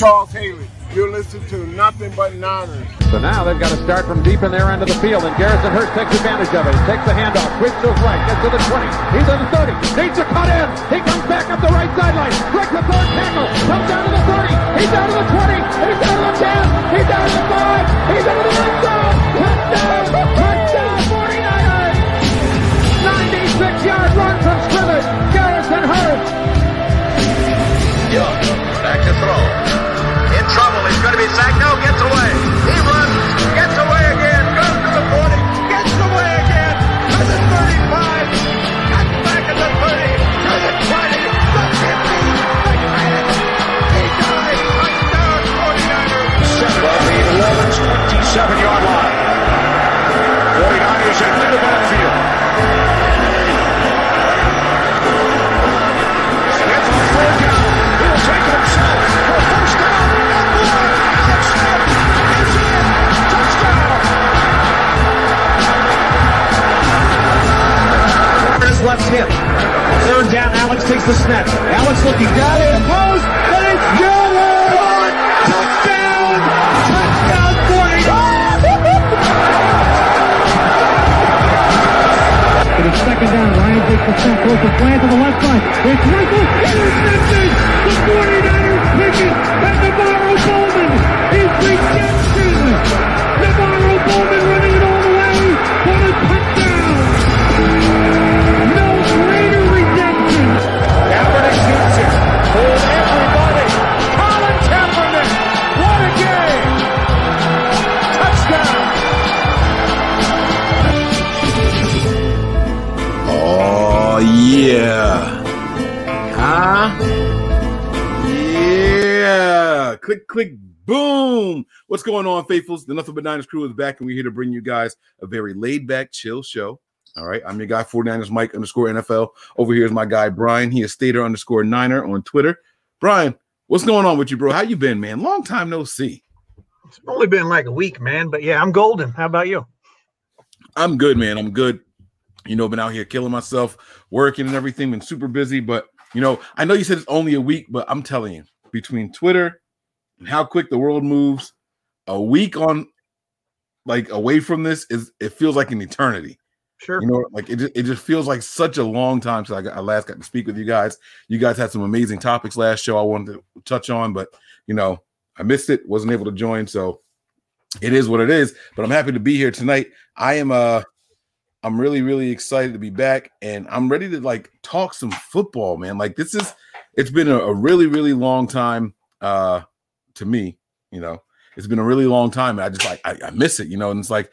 Charles Haley. You're listening to Nothing But Niners. So now they've got to start from deep in their end of the field, and Garrison Hearst takes advantage of it. He takes the handoff, swings to his right, gets to the 20. He's at the 30, needs to cut in. He comes back up the right sideline, breaks the third tackle, comes down to the 30. He's down to the 20. He's down to the 10. He's down to the 5. He's into the end zone. Touchdown! Touchdown! 49ers! 96-yard run from scrimmage. Garrison Hearst. Young, back to throw. In trouble. He's going to be sacked. No, gets away. He runs, gets away again, goes to the 40, gets away again, to the 35, cuts back at the 30, to the 20, the 50, the 10. He died. Touchdown, 49ers. Seven on the 11's 27 yard line. His. Third down, Alex takes the snap. Alex looking down in the post, and it's good! Touchdown! Touchdown 49! But it's second down. Ryan takes the snap, goes to slant to the left side. It's Russell, intercepted! The 49ers pick it, and NaVorro going on, faithfuls? The Nothing But Niners crew is back, and we're here to bring you guys a very laid back, chill show. All right. I'm your guy, 49ers Mike underscore NFL. Over here is my guy, Brian. He is Stater underscore Niner on Twitter. Brian, what's going on with you, bro? How you been, man? Long time no see. It's only been like a week, man. But yeah, I'm golden. How about you? I'm good, man. I'm good. You know, been out here killing myself, working and everything, been super busy. But you know, I know you said it's only a week, but I'm telling you, between Twitter and how quick the world moves, a week on like away from this is it feels like an eternity. Sure. You know, like it just, it just feels like such a long time since I, got, I last got to speak with you guys. You guys had some amazing topics last show I wanted to touch on, but you know, I missed it, wasn't able to join. So it is what it is. But I'm happy to be here tonight. I am uh I'm really, really excited to be back and I'm ready to like talk some football, man. Like this is it's been a, a really, really long time uh to me, you know. It's been a really long time. And I just like I, I miss it, you know, and it's like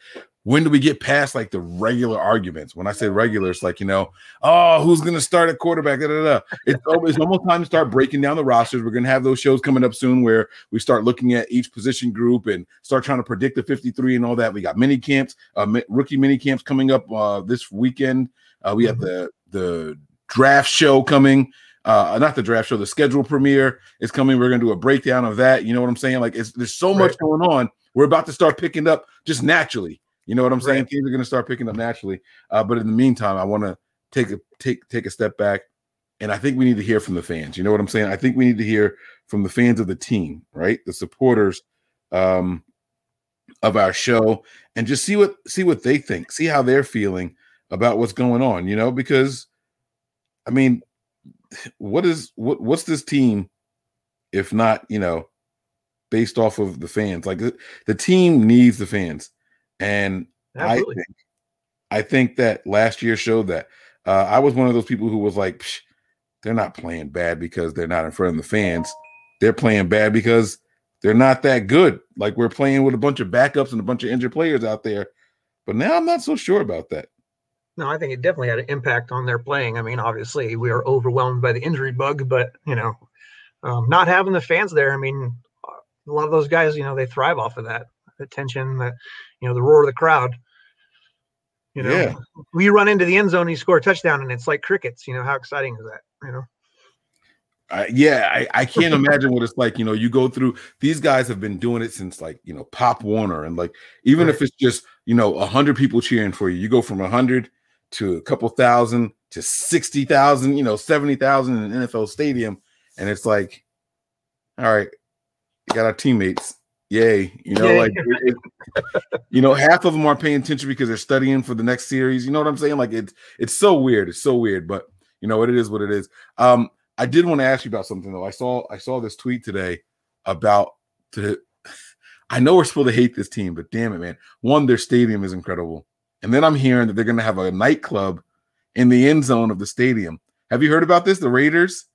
when do we get past like the regular arguments? When I say regular, it's like, you know, oh, who's going to start at quarterback? Da, da, da. It's, almost, it's almost time to start breaking down the rosters. We're going to have those shows coming up soon where we start looking at each position group and start trying to predict the 53 and all that. We got mini camps, uh, rookie mini camps coming up uh, this weekend. Uh, we have the, the draft show coming. Uh, not the draft show, the schedule premiere is coming. We're going to do a breakdown of that. You know what I'm saying? Like, it's, there's so much going on. We're about to start picking up just naturally. You know what I'm saying? Things are going to start picking up naturally. Uh, but in the meantime, I want to take a take take a step back, and I think we need to hear from the fans. You know what I'm saying? I think we need to hear from the fans of the team, right? The supporters um, of our show, and just see what see what they think, see how they're feeling about what's going on. You know, because I mean, what is what what's this team if not you know based off of the fans? Like the, the team needs the fans. And Absolutely. I think I think that last year showed that. Uh, I was one of those people who was like, they're not playing bad because they're not in front of the fans. They're playing bad because they're not that good. Like we're playing with a bunch of backups and a bunch of injured players out there. But now I'm not so sure about that. No, I think it definitely had an impact on their playing. I mean, obviously we are overwhelmed by the injury bug, but you know, um, not having the fans there. I mean, a lot of those guys, you know, they thrive off of that attention, that you know, the roar of the crowd. You know, Yeah. we run into the end zone, you score a touchdown, and it's like crickets. You know, how exciting is that? You know, I, yeah, I, I can't imagine what it's like. You know, you go through these guys have been doing it since like you know Pop Warner, and like even if it's just you know a hundred people cheering for you, you go from a hundred to a couple thousand to sixty thousand, you know, seventy thousand in an NFL stadium, and it's like, all right, got our teammates. Yay! You know, Yay. like it- it- you know, half of them aren't paying attention because they're studying for the next series. You know what I'm saying? Like it's it's so weird. It's so weird, but you know, what? it is what it is. Um, I did want to ask you about something though. I saw I saw this tweet today about the. I know we're supposed to hate this team, but damn it, man! One, their stadium is incredible, and then I'm hearing that they're going to have a nightclub in the end zone of the stadium. Have you heard about this? The Raiders.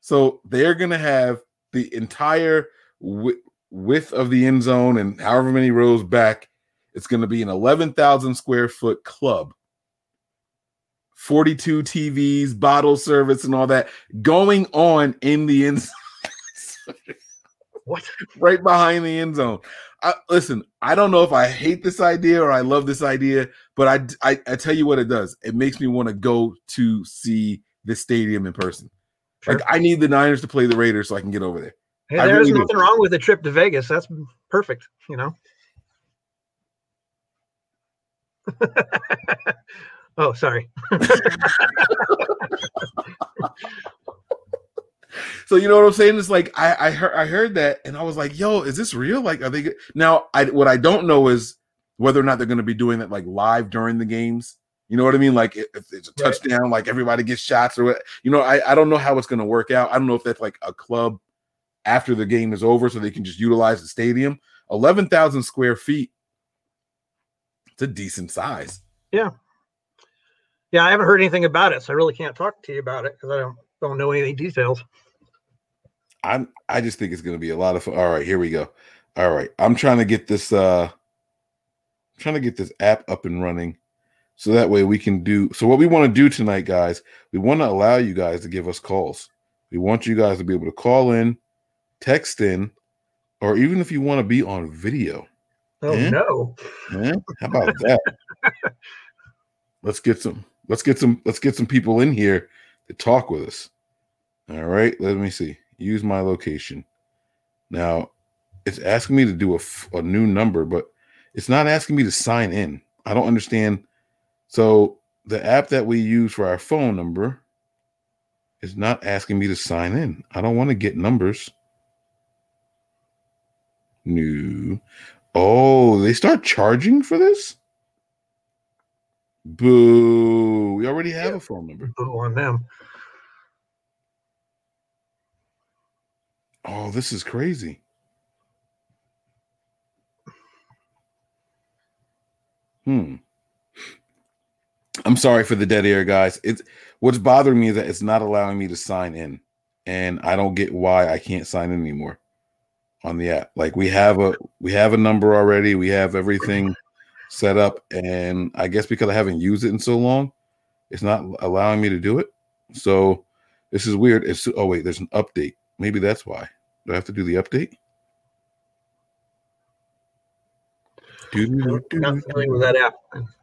So they're going to have the entire wi- width of the end zone and however many rows back. It's going to be an 11,000 square foot club. 42 TVs, bottle service, and all that going on in the end. What? right behind the end zone. I, listen, I don't know if I hate this idea or I love this idea, but I, I, I tell you what it does. It makes me want to go to see this stadium in person. Like I need the Niners to play the Raiders so I can get over there. Hey, there's really do. nothing wrong with a trip to Vegas. That's perfect, you know. oh, sorry. So you know what I'm saying? It's like I, I heard I heard that and I was like, yo, is this real? Like, are they now? I what I don't know is whether or not they're going to be doing it like live during the games. You know what I mean? Like if, it's a Right. touchdown, like everybody gets shots or what. You know, I I don't know how it's going to work out. I don't know if that's like a club after the game is over, so they can just utilize the stadium. Eleven thousand square feet. It's a decent size. Yeah. Yeah, I haven't heard anything about it, so I really can't talk to you about it because I don't don't know any details. I'm I just think it's gonna be a lot of fun. All right, here we go. All right. I'm trying to get this uh trying to get this app up and running so that way we can do so what we want to do tonight, guys, we want to allow you guys to give us calls. We want you guys to be able to call in, text in, or even if you want to be on video. Oh Yeah. no! Eh? How about that? let's get some let's get some let's get some people in here to talk with us. All right, let me see. Use my location. Now, it's asking me to do a, f- a new number, but it's not asking me to sign in. I don't understand. So, the app that we use for our phone number is not asking me to sign in. I don't want to get numbers. No. Oh, they start charging for this? Boo. We already have a phone number. Boo on them. Oh, this is crazy. Hmm. I'm sorry for the dead air, guys. It's what's bothering me is that it's not allowing me to sign in, and I don't get why I can't sign in anymore on the app. Like we have a we have a number already, we have everything set up, and I guess because I haven't used it in so long, it's not allowing me to do it. So this is weird. It's oh wait, there's an update. Maybe that's why. Do I have to do the update? Not familiar with that app.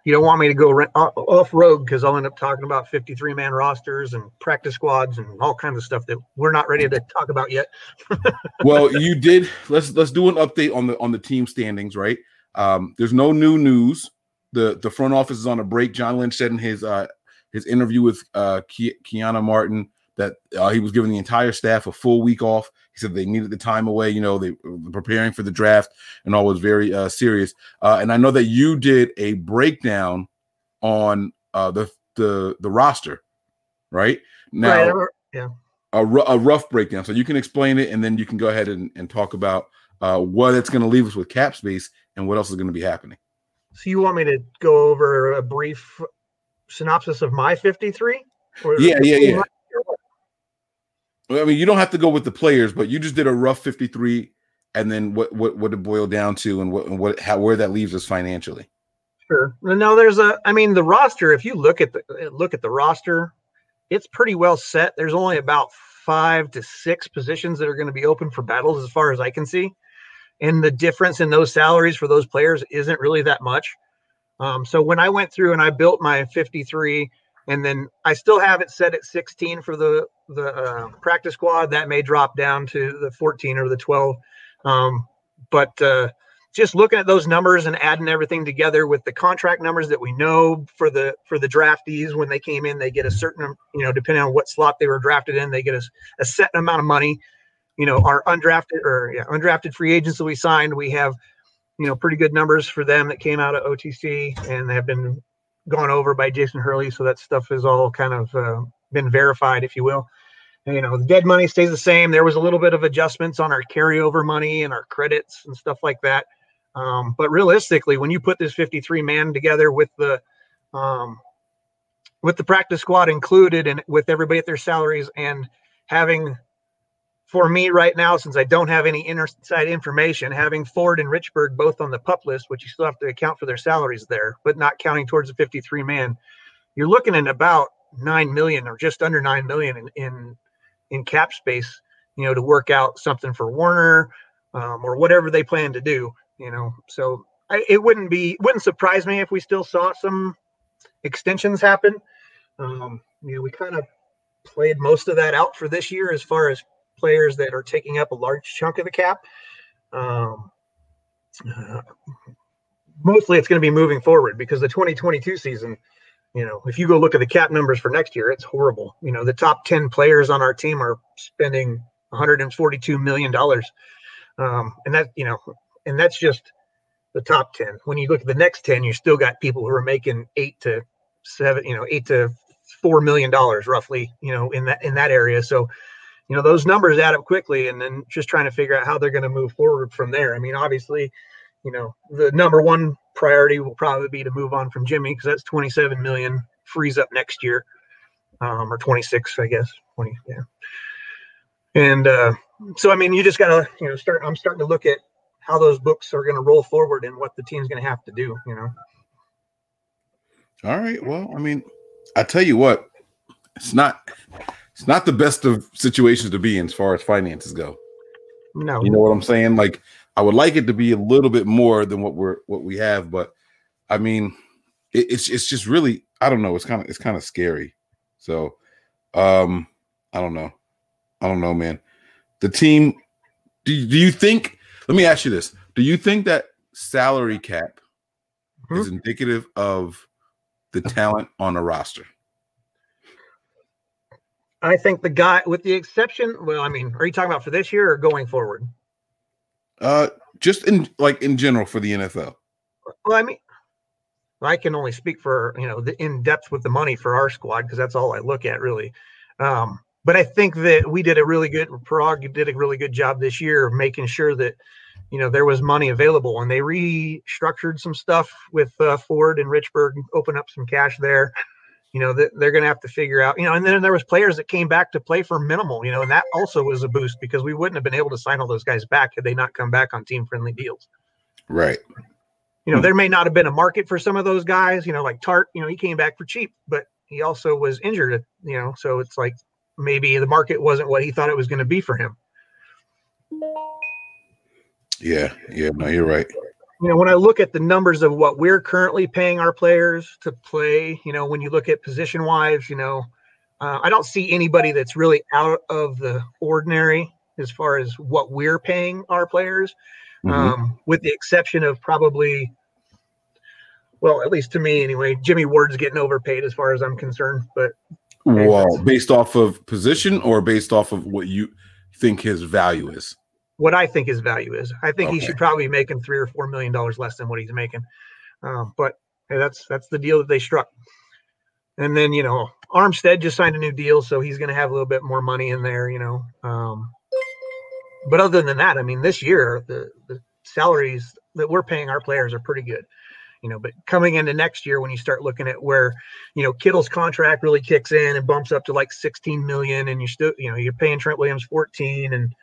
You don't want me to go off- off road because I'll end up talking about 53 man rosters and practice squads and all kinds of stuff that we're not ready to talk about yet. well, you did. Let's let's do an update on the on the team standings. Right. Um, there's no new news. the The front office is on a break. John Lynch said in his uh his interview with uh Kiana Martin that uh, he was giving the entire staff a full week off. He said they needed the time away. You know, they were preparing for the draft and all was very uh, serious. Uh, and I know that you did a breakdown on uh, the the the roster, right? Now, Right, yeah. a, rough breakdown. So you can explain it, and then you can go ahead and, and talk about uh, what it's going to leave us with cap space and what else is going to be happening. So you want me to go over a brief synopsis of my 53? Or Yeah, yeah, yeah. I mean, you don't have to go with the players, but you just did a rough 53 and then what what what it boiled down to and what and what how where that leaves us financially. Sure. No, there's a. I mean, the roster. If you look at the look at the roster, it's pretty well set. There's only about five to six positions that are going to be open for battles, as far as I can see. And the difference in those salaries for those players isn't really that much. Um, so when I went through and I built my 53, and then I still have it set at 16 for the the uh, practice squad. That may drop down to the 14 or the 12. Um, but uh, just looking at those numbers and adding everything together with the contract numbers that we know for the for the draftees when they came in they get a certain you know depending on what slot they were drafted in they get a, a set amount of money you know, our undrafted or yeah, undrafted free agents that we signed, we have, you know, pretty good numbers for them that came out of OTC and have been gone over by Jason Hurley. So that stuff is all kind of uh, been verified, if you will. And, you know, the dead money stays the same. There was a little bit of adjustments on our carryover money and our credits and stuff like that. Um, but realistically, when you put this 53 man together with the um, with the practice squad included and with everybody at their salaries and having for me right now, since I don't have any inside information, having Ford and Richburg both on the pup list, which you still have to account for their salaries there, but not counting towards the 53 man, you're looking at about nine million or just under nine million in in, in cap space, you know, to work out something for Warner um, or whatever they plan to do, you know. So I, it wouldn't be wouldn't surprise me if we still saw some extensions happen. Um, you know, we kind of played most of that out for this year as far as players that are taking up a large chunk of the cap. Um, uh, mostly it's going to be moving forward because the 2022 season, you know, if you go look at the cap numbers for next year, it's horrible. You know, the top 10 players on our team are spending 142 million dollars. Um, and that, you know, and that's just the top 10. When you look at the next 10, you still got people who are making eight to seven, you know, eight to four million dollars roughly, you know, in that in that area. So, you know, those numbers add up quickly, and then just trying to figure out how they're going to move forward from there. I mean, obviously, you know, the number one priority will probably be to move on from Jimmy because that's 27 million frees up next year, um, or 26, I guess, 20, yeah. And uh, so, I mean, you just got to, you know, start. I'm starting to look at how those books are going to roll forward and what the team's going to have to do. You know. All right. Well, I mean, I tell you what, it's not it's not the best of situations to be in as far as finances go. No. You know what I'm saying? Like I would like it to be a little bit more than what we're what we have, but I mean, it, it's it's just really I don't know. It's kind of it's kind of scary. So, um, I don't know. I don't know, man. The team. Do do you think? Let me ask you this: Do you think that salary cap Hmm? is indicative of the talent on the roster? I think the guy, with the exception, well, I mean, are you talking about for this year or going forward? Uh, just in like in general for the NFL. Well, I mean, I can only speak for you know the in depth with the money for our squad because that's all I look at really. Um, but I think that we did a really good. Paraag did a really good job this year of making sure that you know there was money available, and they restructured some stuff with uh, Ford and Richburg, and opened up some cash there. You know that they're going to have to figure out. You know, and then there was players that came back to play for minimal. You know, and that also was a boost because we wouldn't have been able to sign all those guys back had they not come back on team friendly deals Right. you know, hmm. there may not have been a market for some of those guys, you know, like Tartt, you know, he came back for cheap, but he also was injured, uh, you know, so it's like maybe the market wasn't what he thought it was going to be for him. Yeah. Yeah. No, you're right. You know, when I look at the numbers of what we're currently paying our players to play, you know, when you look at position wise, you know, uh, I don't see anybody that's really out of the ordinary as far as what we're paying our players, Mhm. um, with the exception of probably, well, at least to me anyway, Jimmy Ward's getting overpaid as far as I'm concerned. But Well, based off of position or based off of what you think his value is? What I think his value is, I think he should probably be making three or four million dollars less than what he's making. Um, but hey, that's that's the deal that they struck. And then you know Armstead just signed a new deal, so he's going to have a little bit more money in there. You know, um, but other than that, I mean, this year the the salaries that we're paying our players are pretty good. You know, but coming into next year, when you start looking at where, you know, Kittle's contract really kicks in and bumps up to like 16 million, and you're still, you know, you're paying Trent Williams 14, and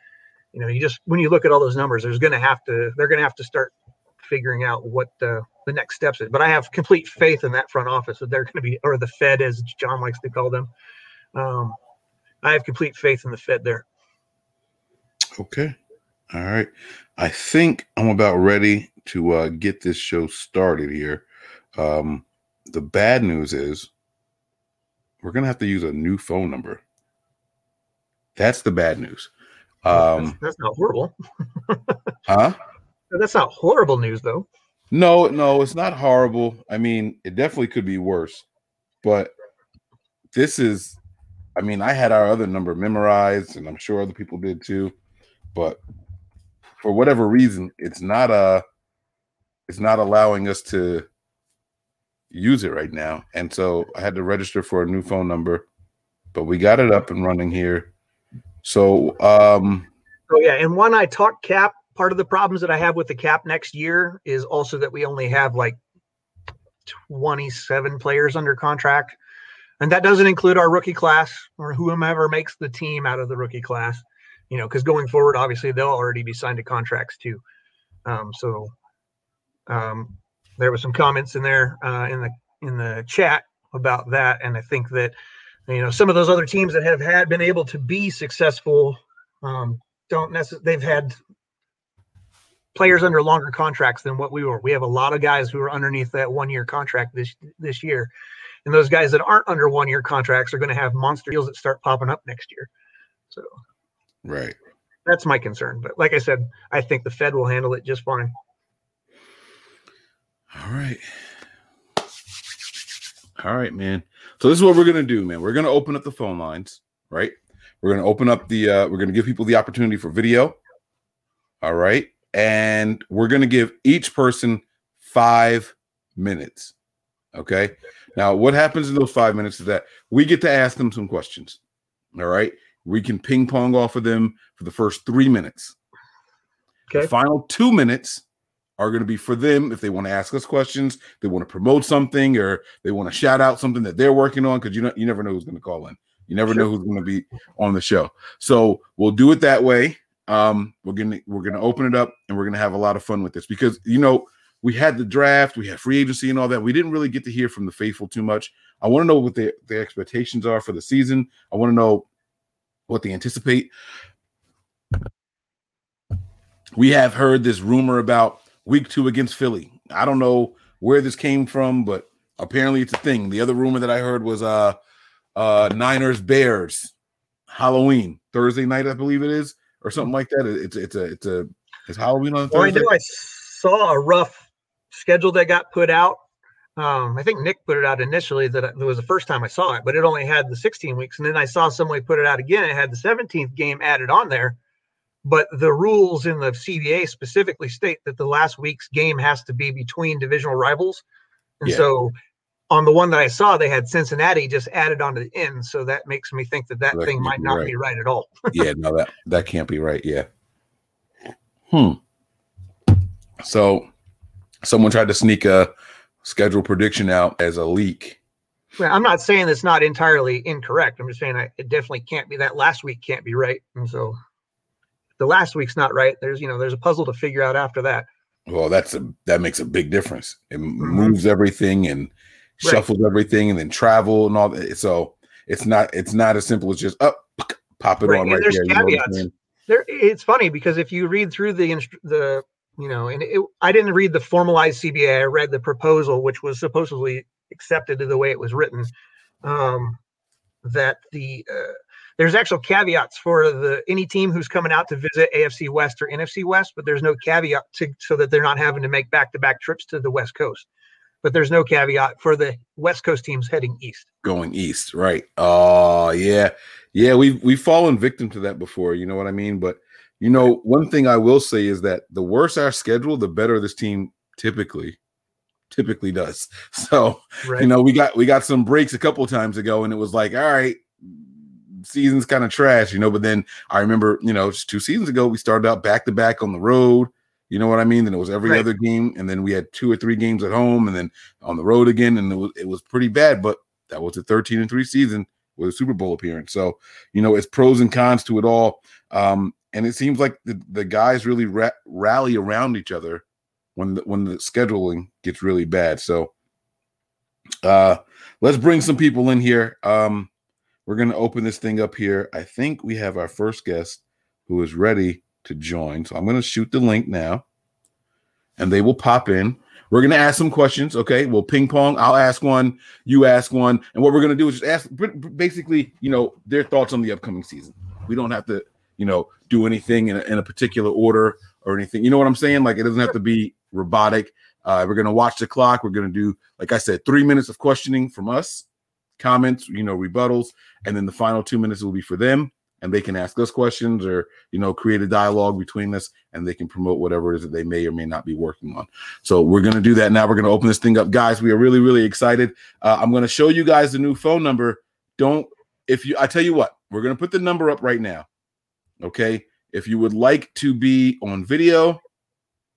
you know, you just when you look at all those numbers, there's going to have to they're going to have to start figuring out what uh, the next steps is. But I have complete faith in that front office that they're going to be, or the Fed, as John likes to call them. Um, I have complete faith in the Fed there. Okay. All right. I think I'm about ready to uh, get this show started here. Um, the bad news is we're going to have to use a new phone number. That's the bad news. That's, Um, that's not horrible. huh? That's not horrible news, though. No, no, it's not horrible. I mean, it definitely could be worse, but this is, I mean, I had our other number memorized, and I'm sure other people did too. but for whatever reason, it's not uh it's not allowing us to use it right now. And so I had to register for a new phone number, but we got it up and running here. So um Oh yeah, and one I talk cap, part of the problems that I have with the cap next year is also that we only have like 27 players under contract. And that doesn't include our rookie class or whomever makes the team out of the rookie class, you know, because going forward, obviously they'll already be signed to contracts too. Um, so um, there was some comments in there uh, in the in the chat about that, and I think that you know some of those other teams that have had been able to be successful um, don't necessarily they've had players under longer contracts than what we were. We have a lot of guys who are underneath that one year contract this this year. And those guys that aren't under one year contracts are going to have monster deals that start popping up next year. So right. that's my concern. But like I said, I think the Fed will handle it just fine. All right. All right, man. So this is what we're gonna do, man. We're gonna open up the phone lines, right? We're gonna open up the uh we're gonna give people the opportunity for video. All right. And we're gonna give each person five minutes. Okay. Now, what happens in those five minutes is that we get to ask them some questions. All right. We can ping pong off of them for the first three minutes. Okay. The final two minutes are going to be for them if they want to ask us questions, they want to promote something, or they want to shout out something that they're working on because you know you never know who's going to call in. You never know who's going to be on the show. So we'll do it that way. Um, we're gonna we're gonna open it up and we're gonna have a lot of fun with this because you know we had the draft, we had free agency and all that. We didn't really get to hear from the faithful too much. I want to know what the, the expectations are for the season. I want to know what they anticipate. We have heard this rumor about week two against Philly. I don't know where this came from, but apparently it's a thing. The other rumor that I heard was uh uh Niners Bears Halloween Thursday night, I believe it is, or something like that. It's it's a it's a it's Halloween on Well, I Thursday. I saw a rough schedule that got put out. Um, I think Nick put it out initially that it was the first time I saw it, but it only had the 16 weeks. And then I saw somebody put it out again. It had the 17th game added on there. But the rules in the CBA specifically state that the last week's game has to be between divisional rivals. And Yeah. so on the one that I saw, they had Cincinnati just added onto the end. So that makes me think that that That thing might not right. be right at all. yeah, no, that that can't be right. Yeah. Hmm. So, someone tried to sneak a schedule prediction out as a leak. Well, I'm not saying it's not entirely incorrect. I'm just saying I, it definitely can't be that last week can't be right. And so the last week's not right. There's you know there's a puzzle to figure out after that. Well, that's a that makes a big difference. It moves everything and Mm-hmm. Right. shuffles everything, and then travel and all that. So it's not it's not as simple as just up pop it Right, on and right there's there. You know I'm caveats. There, it's funny because if you read through the the you know, and it, I didn't read the formalized CBA. I read the proposal, which was supposedly accepted to the way it was written. Um, that the uh, there's actual caveats for the any team who's coming out to visit AFC West or NFC West, but there's no caveat to so that they're not having to make back to back trips to the West Coast. But there's no caveat for the West Coast teams heading east. Going east, right? Oh yeah, yeah. We've we've fallen victim to that before. You know what I mean? But you know, one thing I will say is that the worse our schedule, the better this team typically typically does. So Right. you know, we got we got some breaks a couple times ago, and it was like, all right, season's kind of trash, you know. But then I remember, you know, just two seasons ago, we started out back to back on the road. You know what I mean? Then it was every Right. other game, and then we had two or three games at home, and then on the road again, and it was it was pretty bad. But that was a thirteen and three season with a Super Bowl appearance. So you know, it's pros and cons to it all. Um, and it seems like the, the guys really ra- rally around each other when the, when the scheduling gets really bad. So uh let's bring some people in here. Um we're going to open this thing up here. I think we have our first guest who is ready to join. So I'm going to shoot the link now and they will pop in. We're going to ask some questions, okay? We'll ping pong. I'll ask one, you ask one, and what we're going to do is just ask basically, you know, their thoughts on the upcoming season. We don't have to, you know, do anything in a, in a particular order or anything. You know what I'm saying? Like it doesn't have to be robotic. Uh, we're gonna watch the clock. We're gonna do, like I said, three minutes of questioning from us, comments, you know, rebuttals, and then the final two minutes will be for them. and they can ask us questions or you know create a dialogue between us and they can promote whatever it is that they may or may not be working on. So we're going to do that now. We're going to open this thing up. Guys we are really really excited. Uh, i'm going to show you guys the new phone number. Don't if you i tell you what we're going to put the number up right now okay? If you would like to be on video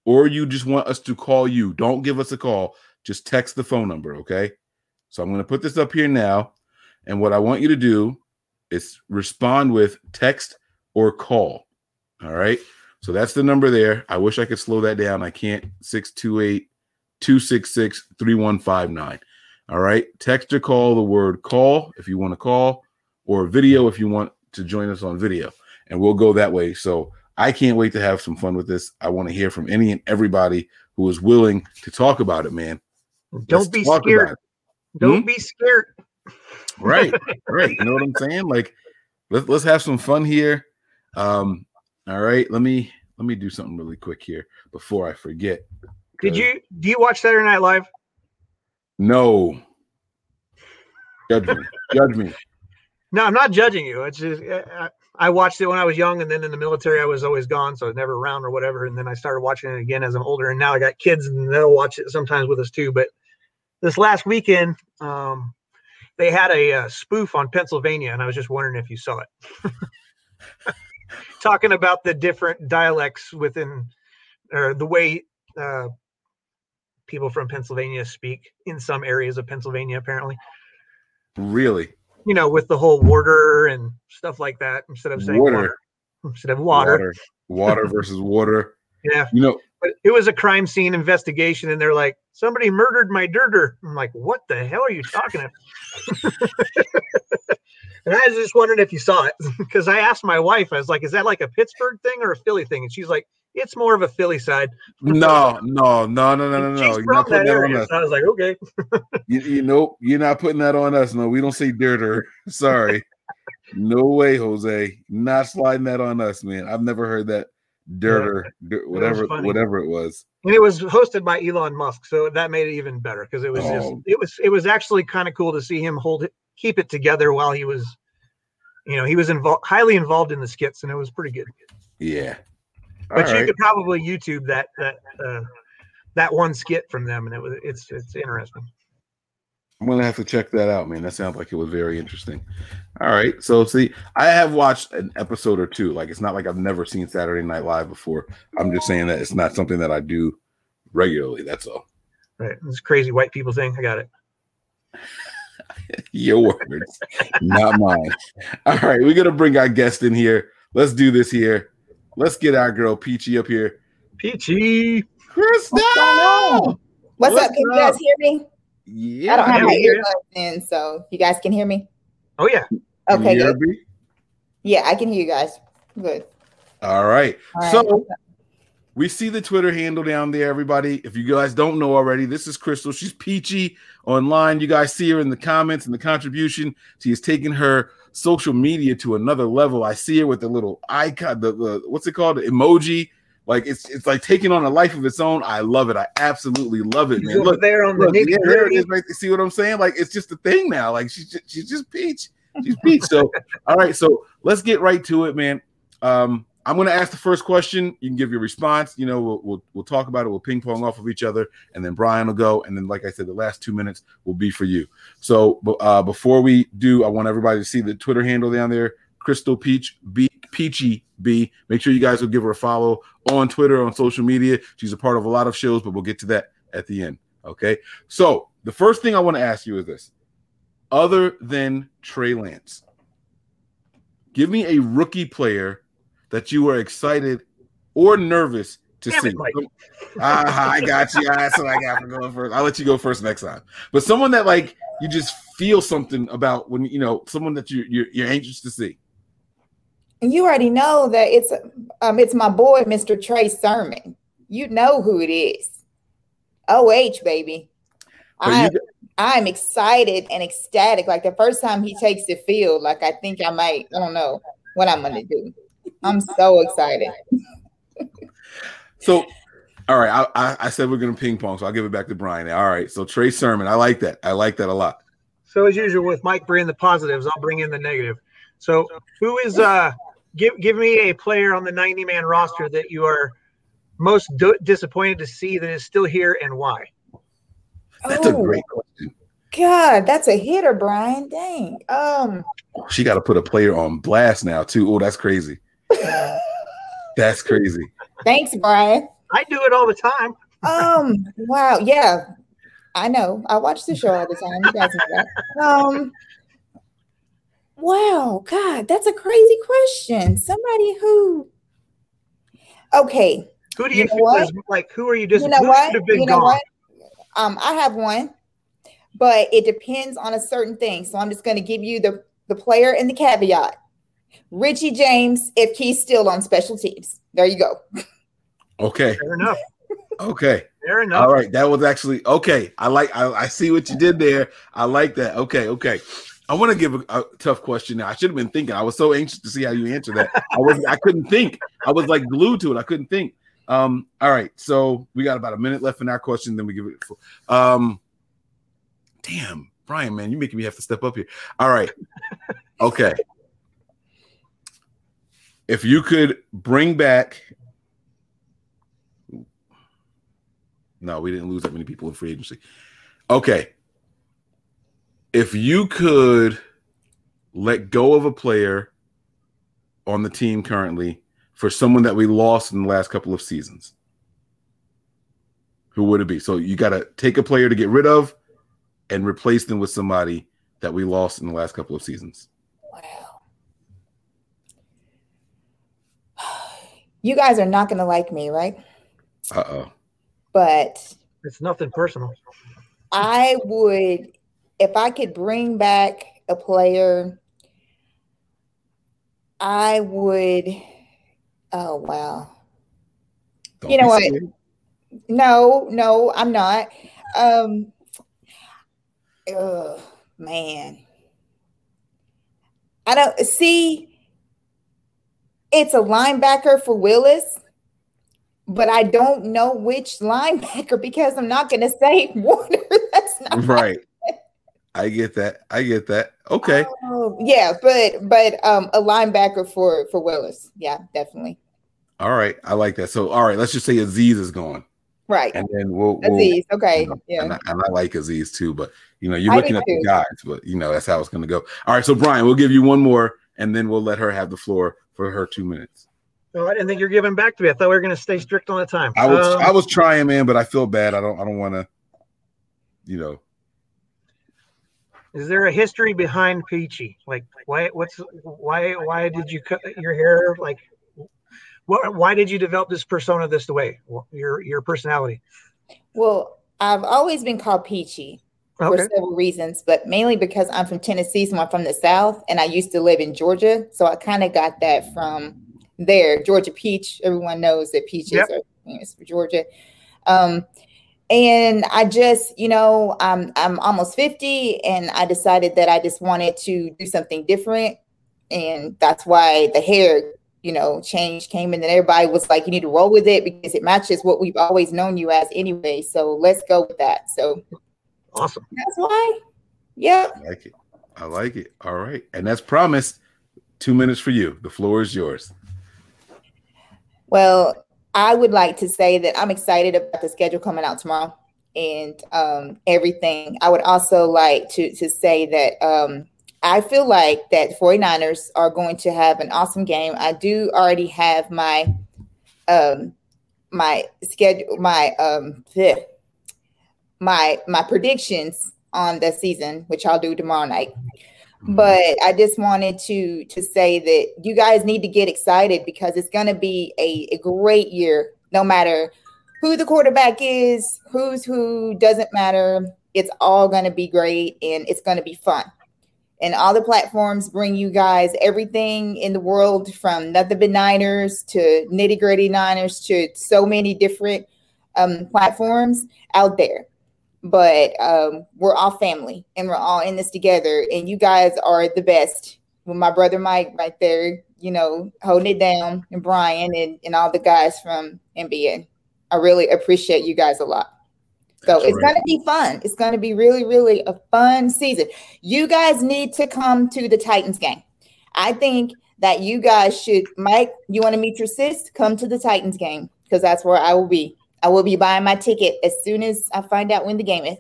or you just want us to call you don't give us a call. Just text the phone number okay so i'm going to put this up here now and what i want you to do is respond with text or call. All right. So that's the number there. I wish I could slow that down. I can't. 628 266 3159. All right. Text or call the word call if you want to call, or video if you want to join us on video. And we'll go that way. So I can't wait to have some fun with this. I want to hear from any and everybody who is willing to talk about it, man. Don't Let's be scared. It. Don't Hmm? be scared. right right you know what i'm saying like let's let's have some fun here um all right let me let me do something really quick here before i forget Did you do you watch Saturday Night Live? no judge me judge me No, I'm not judging you. It's just I, I watched it when I was young, and then in the military, I was always gone, so I was never around or whatever. And then I started watching it again as I'm older, and now I got kids, and they'll watch it sometimes with us too. But this last weekend, um, they had a, uh spoof on Pennsylvania, and I was just wondering if you saw it. Talking about the different dialects within, or the way uh, people from Pennsylvania speak in some areas of Pennsylvania, apparently really you know, with the whole water and stuff like that, instead of saying water, Water. instead of water. water water versus water Yeah. you know it was a crime scene investigation, and they're like, somebody murdered my dirter. I'm like, what the hell are you talking about? and I was just wondering if you saw it because I asked my wife, I was like, is that like a Pittsburgh thing or a Philly thing? And she's like, it's more of a Philly side. no no no no no no no she's you're not putting that that on us So I was like, okay. you, you know you're not putting that on us no we don't say dirter sorry no way jose not sliding that on us man i've never heard that dirter dir- whatever whatever it was and it was hosted by Elon Musk, so that made it even better because it was just Oh. it was it was actually kind of cool to see him hold it keep it together while he was you know he was involved highly involved in the skits and it was pretty good Yeah. but All you right. could probably youtube that that uh that one skit from them and it was it's it's interesting I'm gonna have to check that out, man. That sounds like it was very interesting. All right. So see, I have watched an episode or two. Like it's not like I've never seen Saturday Night Live before. I'm just saying that it's not something that I do regularly. That's all. right this crazy white people thing i got it Your words, not mine. All right, we're gonna bring our guest in here. Let's do this here. Let's get our girl Peachy up here. peachy Krista! What's? What's, What's up? Can you guys hear me? Yeah. I don't have Yeah, my we hear earbuds in, so you guys can hear me. oh yeah Okay, Yeah, good. B? Yeah, I can hear you guys. Good. All right. All right. So we see the Twitter handle down there, everybody. If you guys don't know already, this is Crystal. She's peachy online. You guys see her in the comments and the contribution. She has taken her social media to another level. I see her with the little icon, the, the what's it called, the emoji. Like it's it's like taking on a life of its own. I love it. I absolutely love it, man. Look, there on the Look, yeah, there it is, right? See what I'm saying? Like it's just a thing now. Like she's just, she's just peach. She's peach. So all right, so let's get right to it, man. Um, I'm going to ask the first question. You can give your response. You know, we'll, we'll we'll talk about it. We'll ping pong off of each other, and then Brian will go, and then, like I said, the last two minutes will be for you. So, uh, before we do, I want everybody to see the Twitter handle down there, Crystal Peach B Peachy B. Make sure you guys will give her a follow on Twitter on social media. She's a part of a lot of shows, but we'll get to that at the end. Okay. So the first thing I want to ask you is this: other than Trey Lance, give me a rookie player that you were excited or nervous to Damn see. Ah, I got you. That's what I got for going first. I'll let you go first next time. But someone that like you just feel something about when you know someone that you you're, you're anxious to see. And you already know that it's um it's my boy, Mr. Trey Sermon. You know who it is. OH, baby. But you I got- I'm excited and ecstatic. Like the first time he takes the field, like I think I might, I don't know what I'm gonna do. I'm so excited. So, all right, I, I, I said we're gonna ping pong, so I'll give it back to Brian. All right, so Trey Sermon, I like that. I like that a lot. So as usual with Mike bringing the positives, I'll bring in the negative. So who is uh give give me a player on the 90 man roster that you are most d- disappointed to see that is still here and why? That's a Oh, great question. God, that's a hitter, Brian. Dang. Um, She got to put a player on blast now too. Oh, that's crazy. That's crazy. thanks, Brian. I do it all the time. Um, wow, yeah. I know. I watch the show all the time. You guys know that. Um Wow, God, that's a crazy question. Somebody who okay, Who do You you, know feel what? is like who are you just you know what? been You know gone? what? Um, I have one, but it depends on a certain thing. So I'm just going to give you the the player and the caveat. Richie James, if he's still on special teams, there you go. Okay. Fair enough. Okay. Fair enough. All right. That was actually okay. I like. I, I see what you did there. I like that. Okay. Okay. I want to give a, a tough question now. I should have been thinking. I was so anxious to see how you answer that. I was. I couldn't think. I was like glued to it. I couldn't think. Um. All right. So we got about a minute left in our question. Then we give it. Um. Damn, Brian, man, you're making me have to step up here. All right. Okay. If you could bring back. No, we didn't lose that many people in free agency. Okay. If you could let go of a player on the team currently for someone that we lost in the last couple of seasons, who would it be? So you got to take a player to get rid of and replace them with somebody that we lost in the last couple of seasons. Wow. You guys are not going to like me, right? Uh oh. But It's nothing personal. I would, if I could bring back a player, I would. Oh, wow. You know what? No, no, I'm not. Um, oh, man. I don't see. It's a linebacker for Willis, but I don't know which linebacker because I'm not going to say Warner. That's not Right. I get that. I get that. Okay. Oh, yeah, but but um, a linebacker for for Willis. Yeah, definitely. All right. I like that. So, all right. Let's just say Azeez is gone. Right, And then we'll. we'll Azeez. Okay, you know, yeah. and, I, and I like Azeez too, but you know, you're looking do at the guys, but you know, that's how it's going to go. All right. So, Brian, we'll give you one more and then we'll let her have the floor for her two minutes. No, I didn't think you're giving back to me. I thought we were going to stay strict on the time. I was, Um, I was trying, man, but I feel bad. I don't, I don't want to, you know, Is there a history behind Peachy? Like, why? What's why? Why did you cut your hair? Like, what? Why did you develop this persona this way? Your your personality. Well, I've always been called Peachy for Okay. several reasons, but mainly because I'm from Tennessee, so I'm from the South, and I used to live in Georgia, so I kind of got that from there. Georgia peach. Everyone knows that peaches Yep. are famous for Georgia. Um, and I just, you know, I'm I'm almost 50, and I decided that I just wanted to do something different, and that's why the hair, you know, change came in, and everybody was like, "You need to roll with it because it matches what we've always known you as anyway." So let's go with that. So Awesome. that's why. Yep. I like it. I like it. All right. And that's promised. Two minutes for you. The floor is yours. Well, I would like to say that I'm excited about the schedule coming out tomorrow and um, everything. I would also like to to say that um, I feel like that 49ers are going to have an awesome game. I do already have my um, my schedule, my um, bleh, my my predictions on the season, which I'll do tomorrow night but I just wanted to to say that you guys need to get excited because it's going to be a, a great year, no matter who the quarterback is, who's who, doesn't matter. It's all going to be great and it's going to be fun. And all the platforms bring you guys everything in the world from nothing but Niners to nitty gritty Niners to so many different um, platforms out there but um, we're all family and we're all in this together. And you guys are the best. With my brother Mike right there, you know, holding it down, and Brian and, and all the guys from NBA. I really appreciate you guys a lot. So That's it's right. going to be fun. It's going to be really, really a fun season. You guys need to come to the Titans game. I think that you guys should, Mike. You want to meet your sis? Come to the Titans game because that's where I will be. I will be buying my ticket as soon as I find out when the game is.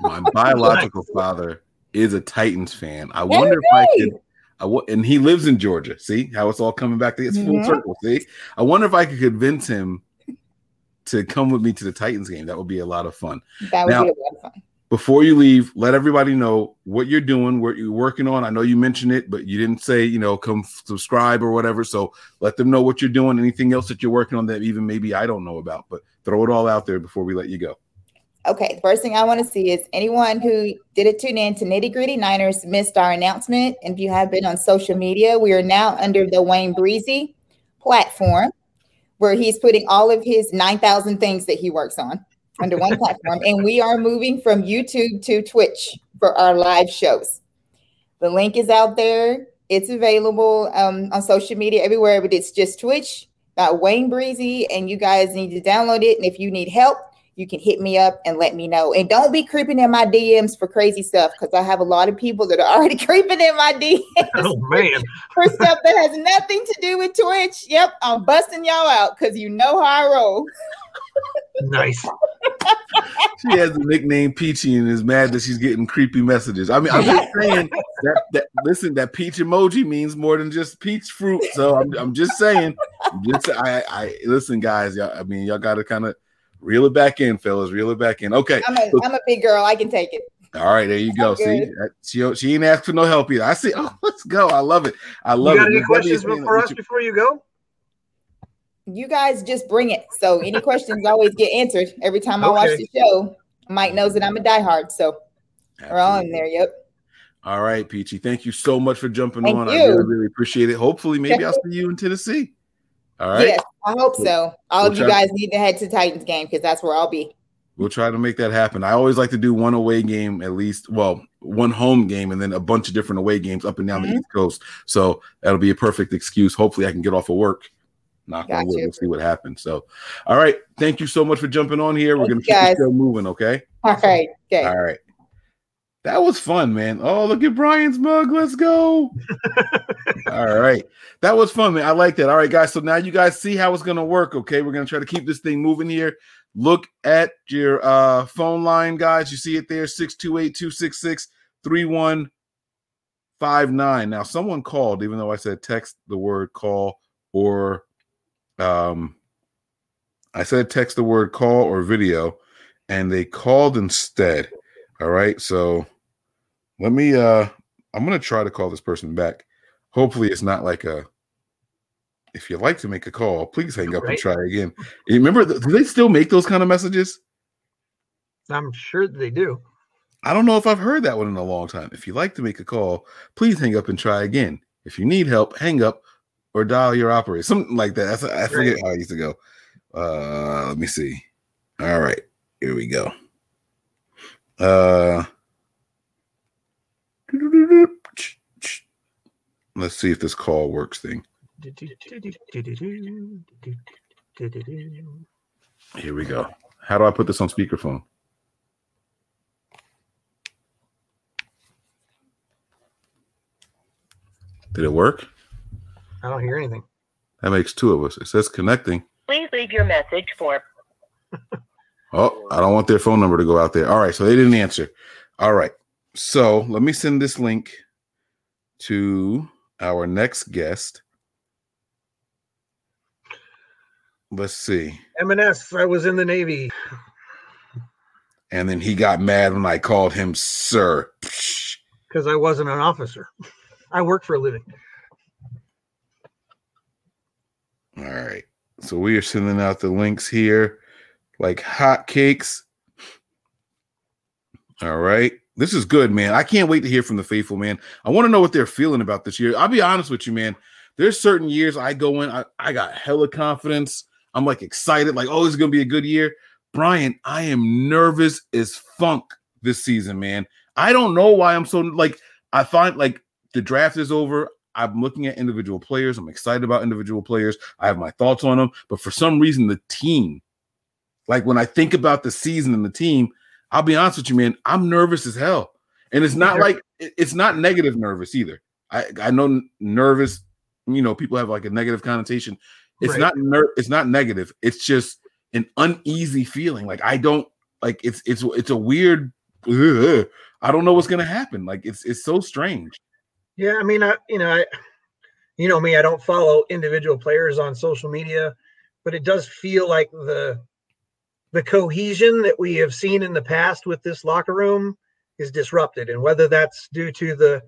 My biological father is a Titans fan. I wonder if I could. I w- and he lives in Georgia. See how it's all coming back to it's full Mhm. circle. See, I wonder if I could convince him to come with me to the Titans game. That would be a lot of fun. That would Now- be a lot of fun. Before you leave, let everybody know what you're doing, what you're working on. I know you mentioned it, but you didn't say, you know, come subscribe or whatever. So let them know what you're doing. Anything else that you're working on that even maybe I don't know about, but throw it all out there before we let you go. Okay, the first thing I want to see is anyone who didn't tune in to Nitty Gritty Niners missed our announcement. And if you have been on social media, we are now under the Wayne Breezy platform where he's putting all of his 9,000 things that he works on under one platform. And we are moving from YouTube to Twitch for our live shows. The link is out there. It's available um, on social media everywhere, but it's just Twitch, uh, Wayne Breezy, and you guys need to download it. And if you need help, you can hit me up and let me know. And don't be creeping in my DMs for crazy stuff because I have a lot of people that are already creeping in my DMs Oh man, for stuff that has nothing to do with Twitch. Yep, I'm busting y'all out because you know how I roll. Nice. She has the nickname Peachy and is mad that she's getting creepy messages. I mean, I'm just saying that, that listen, that peach emoji means more than just peach fruit. So I'm, I'm just saying, I'm just I, I listen, guys. Y'all, I mean, y'all got to kind of reel it back in, fellas. Reel it back in. Okay. I'm a, I'm a big girl. I can take it. All right, there you go. See, she she ain't asked for no help either. I see. Oh, let's go. I love it. I You love got it. any Miss Debbie questions for us before you go? You guys just bring it. So any questions always get answered every time I watch the show. Mike knows that I'm a diehard, so we're all in there. Yep. All right, Peachy. Thank you so much for jumping Thank on. I really, really appreciate it. Hopefully, maybe I'll see you in Tennessee. All right. Yes, I hope so. All We'll of you guys need to head to Titans game because that's where I'll be. We'll try to make that happen. I always like to do one away game at least, well, one home game and then a bunch of different away games up and down Mhm. the East Coast. So that'll be a perfect excuse. Hopefully, I can get off of work. Knock on Got wood. you. We'll see what happens. So, all right. Thank you so much for jumping on here. We're Thank going to you, keep guys. the show moving. Okay. All right. Okay. All right. That was fun, man. Oh, look at Brian's mug. Let's go. All right. That was fun, man. I like that. All right, guys. So now you guys see how it's going to work. Okay. We're going to try to keep this thing moving here. Look at your uh, phone line, guys. You see it there 628 266 3159. Now, someone called, even though I said text the word call or um, I said text the word call or video, and they called instead. All right. So let me uh I'm gonna try to call this person back. Hopefully it's not like a if you'd like to make a call, please hang up and try again. You remember do they still make those kind of messages? I'm sure they do. I don't know if I've heard that one in a long time. If you'd like to make a call, please hang up and try again. If you need help, hang up or dial your operator. Something like that. That's I forget how I used to go. Uh let me see. All right, here we go. Uh let's see if this call works thing. Here we go. How do I put this on speakerphone? Did it work? I don't hear anything. That makes two of us. It says connecting. Please leave your message for Oh, I don't want their phone number to go out there. All right, so they didn't answer. All right. So let me send this link to our next guest. Let's see. M&S, I was in the Navy. And then he got mad when I called him sir. because I wasn't an officer. I work for a living. All right. So we are sending out the links here like hotcakes. All right. This is good, man. I can't wait to hear from the faithful, man. I want to know what they're feeling about this year. I'll be honest with you, man. There's certain years I go in, I, I got hella confidence. I'm like excited, like, oh, is going to be a good year. Brian, I am nervous as funk this season, man. I don't know why I'm so like, I find like the draft is over. I'm looking at individual players. I'm excited about individual players. I have my thoughts on them. But for some reason, the team, like when I think about the season and the team, I'll be honest with you, man, I'm nervous as hell. And it's not like it's not negative nervous either. I I know nervous. You know, people have like a negative connotation. It's Right. not ner- It's not negative. It's just an uneasy feeling. Like I don't like. It's it's it's a weird. ugh, I don't know what's gonna happen. Like it's it's so strange. Yeah, I mean, I you know, I you know me, I don't follow individual players on social media, but it does feel like the the cohesion that we have seen in the past with this locker room is disrupted, and whether that's due to the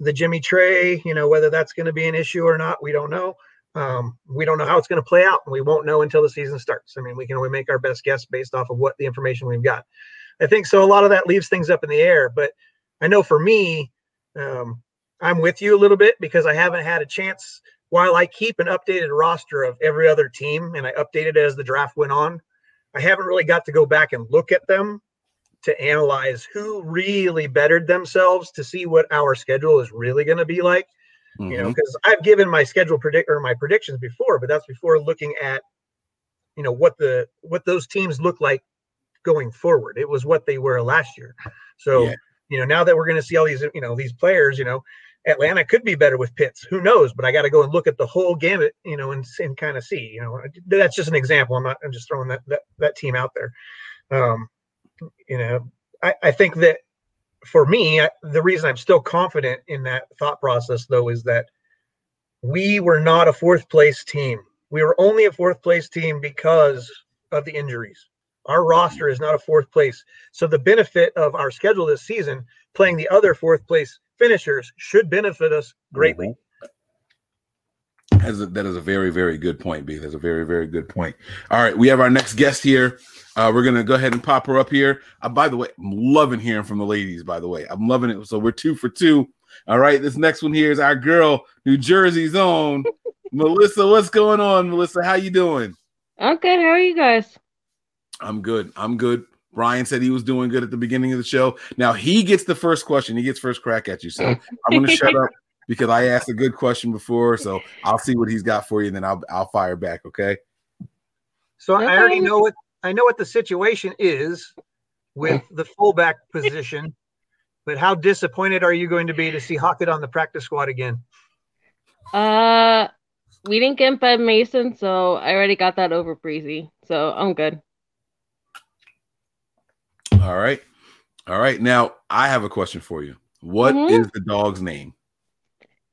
the Jimmy Trey, you know, whether that's going to be an issue or not, we don't know. Um, we don't know how it's going to play out, and we won't know until the season starts. I mean, we can only make our best guess based off of what the information we've got. I think so. A lot of that leaves things up in the air, but I know for me, um, I'm with you a little bit because I haven't had a chance. While I keep an updated roster of every other team, and I updated as the draft went on, I haven't really got to go back and look at them to analyze who really bettered themselves to see what our schedule is really going to be like. You know, mm-hmm. because I've given my schedule predict or my predictions before, but that's before looking at, you know, what the what those teams look like going forward. It was what they were last year. So Yeah. you know, now that we're going to see all these, you know, these players, you know, Atlanta could be better with Pitts. Who knows? But I got to go and look at the whole gamut, you know, and, and kind of see. You know, that's just an example. I'm not. I'm just throwing that that, that team out there. Um, you know, I, I think that for me, I, the reason I'm still confident in that thought process, though, is that we were not a fourth place team. We were only a fourth place team because of the injuries. Our roster is not a fourth place. So the benefit of our schedule this season, playing the other fourth place finishers, should benefit us greatly. That is a, that is a very very good point, B. That's a very very good point. All right, we have our next guest here. Uh, we're gonna go ahead and pop her up here. Uh, by the way, I'm loving hearing from the ladies. By the way, I'm loving it. So we're two for two. All right, this next one here is our girl, New Jersey's own Melissa. What's going on, Melissa? How you doing? I'm good. How are you guys? I'm good. I'm good. Brian said he was doing good at the beginning of the show. Now he gets the first question. He gets first crack at you. So I'm going to shut up because I asked a good question before. So I'll see what he's got for you, and then I'll I'll fire back. Okay. So I already know what I know what the situation is with the fullback position, but how disappointed are you going to be to see Hokit on the practice squad again? Uh, we didn't get Ben Mason, so I already got that over breezy. So I'm good. All right. All right. Now I have a question for you. What is Mhm. the dog's name?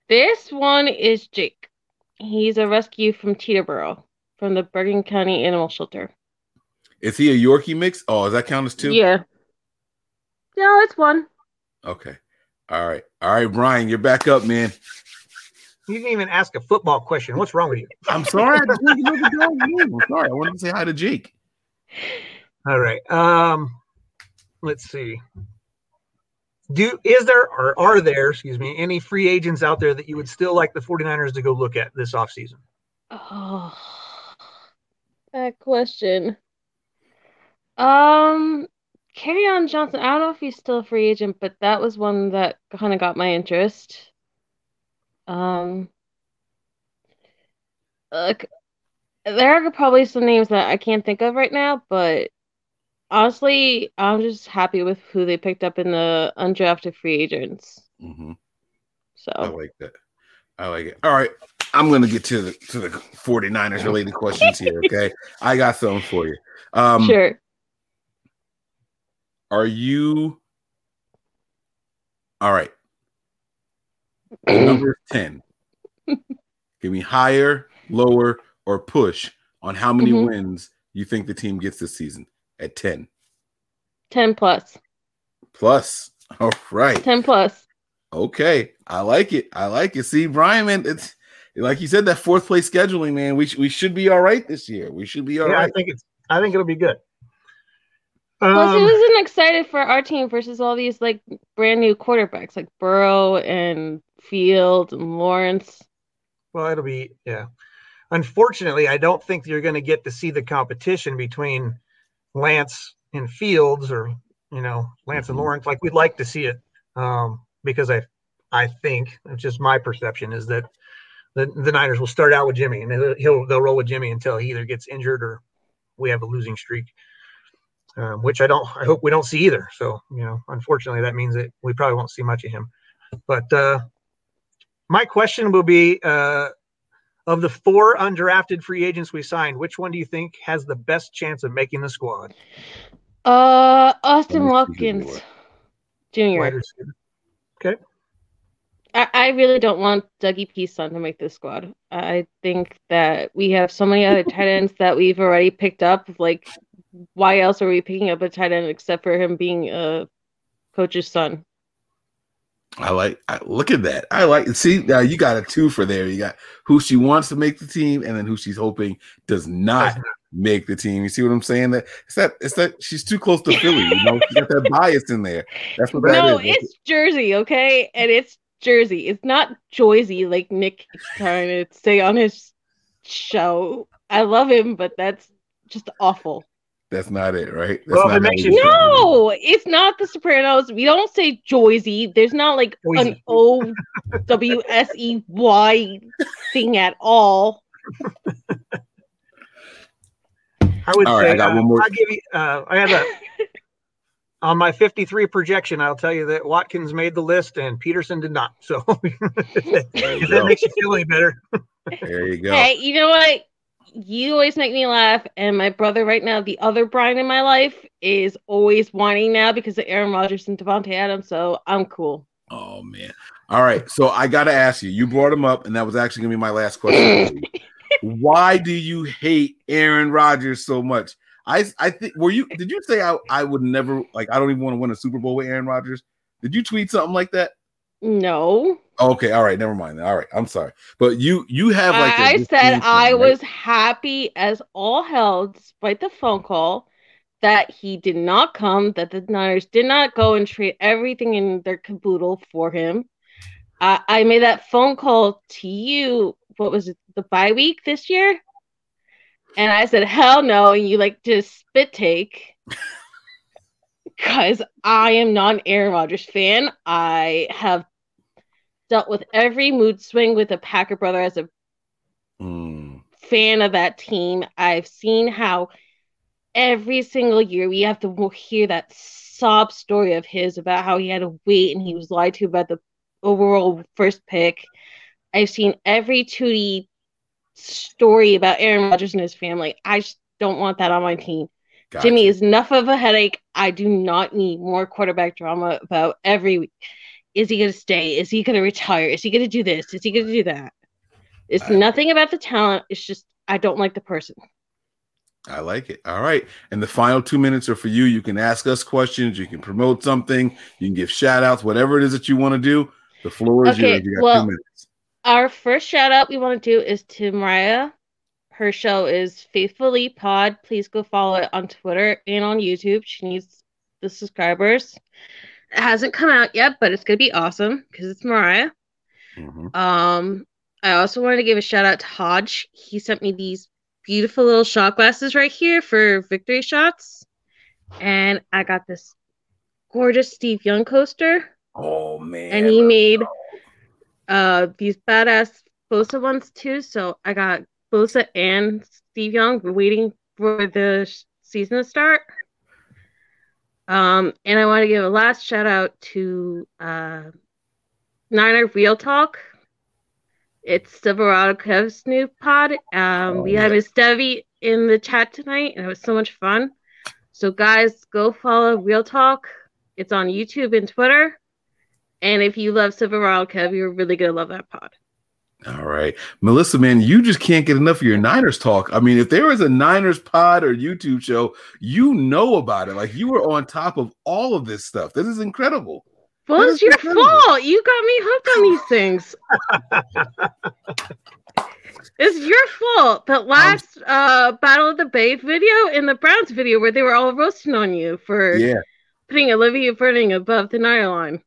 This one is Jake. He's a rescue from Teterboro from the Bergen County Animal Shelter. Is he a Yorkie mix? Oh, does that count as two? Yeah. No, it's one. Okay. All right. All right, Brian, you're back up, man. You didn't even ask a football question. What's wrong with you? I'm sorry. I just wanted to know the dog's name. I'm sorry. I wanted to say hi to Jake. All right. Um, let's see. Do is there or are there, excuse me, any free agents out there that you would still like the 49ers to go look at this offseason? Oh, that question. Um, on Johnson. I don't know if he's still a free agent, but that was one that kind of got my interest. Um, look, there are probably some names that I can't think of right now, but honestly, I'm just happy with who they picked up in the undrafted free agents. hmm I like that. I like it. All right. I'm gonna get to the to the 49ers related questions here. Okay. I got something for you. Um sure. are you all right? Number 10. Give me higher, lower, or push on how many Mhm. wins you think the team gets this season at 10. 10 plus. Plus. All right. 10 plus. Okay, I like it. I like it. See, Brian, man, it's like you said that fourth place scheduling, man. We sh- we should be all right this year. We should be all yeah, right. I think it's I think it'll be good. Plus, Um, who isn't excited for our team versus all these like brand new quarterbacks like Burrow and Field and Lawrence? Well, it'll be yeah. Unfortunately, I don't think you're going to get to see the competition between Lance and Fields, or you know, Lance and Mhm. Lawrence, like we'd like to see it. Um, because I, I think it's just my perception is that the, the Niners will start out with Jimmy, and they'll he'll, they'll roll with Jimmy until he either gets injured or we have a losing streak. Um, which I don't. I hope we don't see either. So you know, unfortunately, that means that we probably won't see much of him. But uh, my question will be uh, of the four undrafted free agents we signed, which one do you think has the best chance of making the squad? Uh, Austin Let me see who they Watkins. Jr. Okay. I, I really don't want Dougie Peason to make this squad. I think that we have so many other tight ends that we've already picked up. Like, why else are we picking up a tight end except for him being a coach's son? I like. I, look at that. I like. See, now you got a two for there. You got who she wants to make the team, and then who she's hoping does not make the team. You see what I'm saying? That it's that. It's that she's too close to Philly. You know, she got that bias in there. That's what that No, is. it's Jersey, okay? And it's Jersey. It's not Joyzy like Nick is trying to say on his show. I love him, but that's just awful. That's not it, right? That's Well, not it makes you- No, it's not The Sopranos. We don't say Joyzy. There's not like an Joyzy. O W S E Y thing at all. I would All right, say I got uh, one more. I'll give you. Uh, I have a on my 53 projection. I'll tell you that Watkins made the list and Peterson did not. So if that go. makes you feel any better, There you go. Hey, you know what? You always make me laugh, and my brother right now, the other Brian in my life, is always whining now because of Aaron Rodgers and Davante Adams. So I'm cool. Oh man. All right. So I gotta ask you. You brought him up, and that was actually gonna be my last question. Why do you hate Aaron Rodgers so much? I I think were you did you say I, I would never like I don't even want to win a Super Bowl with Aaron Rodgers? Did you tweet something like that? No, Okay, all right, never mind. All right, I'm sorry. But you you have like I said I right? was happy as all hell, despite the phone call, that he did not come, that the Niners did not go and trade everything in their caboodle for him. I I made that phone call to you. What was it? The bye week this year? And I said, hell no. And you like just spit take. Because I am not an Aaron Rodgers fan. I have dealt with every mood swing with a Packer brother as a Mm, fan of that team. I've seen how every single year we have to hear that sob story of his about how he had to wait and he was lied to about the overall first pick. I've seen every Tootie story about Aaron Rodgers and his family. I just don't want that on my team. Gotcha. Jimmy is enough of a headache. I do not need more quarterback drama about every week. Is he going to stay? Is he going to retire? Is he going to do this? Is he going to do that? It's I- nothing about the talent. It's just I don't like the person. I like it. All right. And the final two minutes are for you. You can ask us questions. You can promote something. You can give shout outs, whatever it is that you want to do. The floor is Okay, yours. You got well- two minutes. Our first shout out we want to do is to Mariah. Her show is Faithfully Pod. Please go follow it on Twitter and on YouTube. She needs the subscribers. It hasn't come out yet, but it's gonna be awesome because it's Mariah. Mhm. Um, I also wanted to give a shout out to Hodge. He sent me these beautiful little shot glasses right here for victory shots, and I got this gorgeous Steve Young coaster, Oh man. and he made uh these badass Bosa ones too. So I got Bosa and Steve Young waiting for the season to start. Um, and I want to give a last shout out to uh, Niner Real Talk. It's Silverado Kev's new pod. Um, Oh, we had. Miss Debbie in the chat tonight, and it was so much fun. So, guys, go follow Real Talk. It's on YouTube and Twitter. And if you love Silverado Kev, you're really gonna love that pod. All right. Melissa, man, you just can't get enough of your Niners talk. I mean, if there is a Niners pod or YouTube show, you know about it. Like you were on top of all of this stuff. This is incredible. Well, That it's your incredible. fault. You got me hooked on these things. it's your fault. The last uh Battle of the Bay video and the Browns video where they were all roasting on you for Yeah. putting Olivia Burning above the Nile line.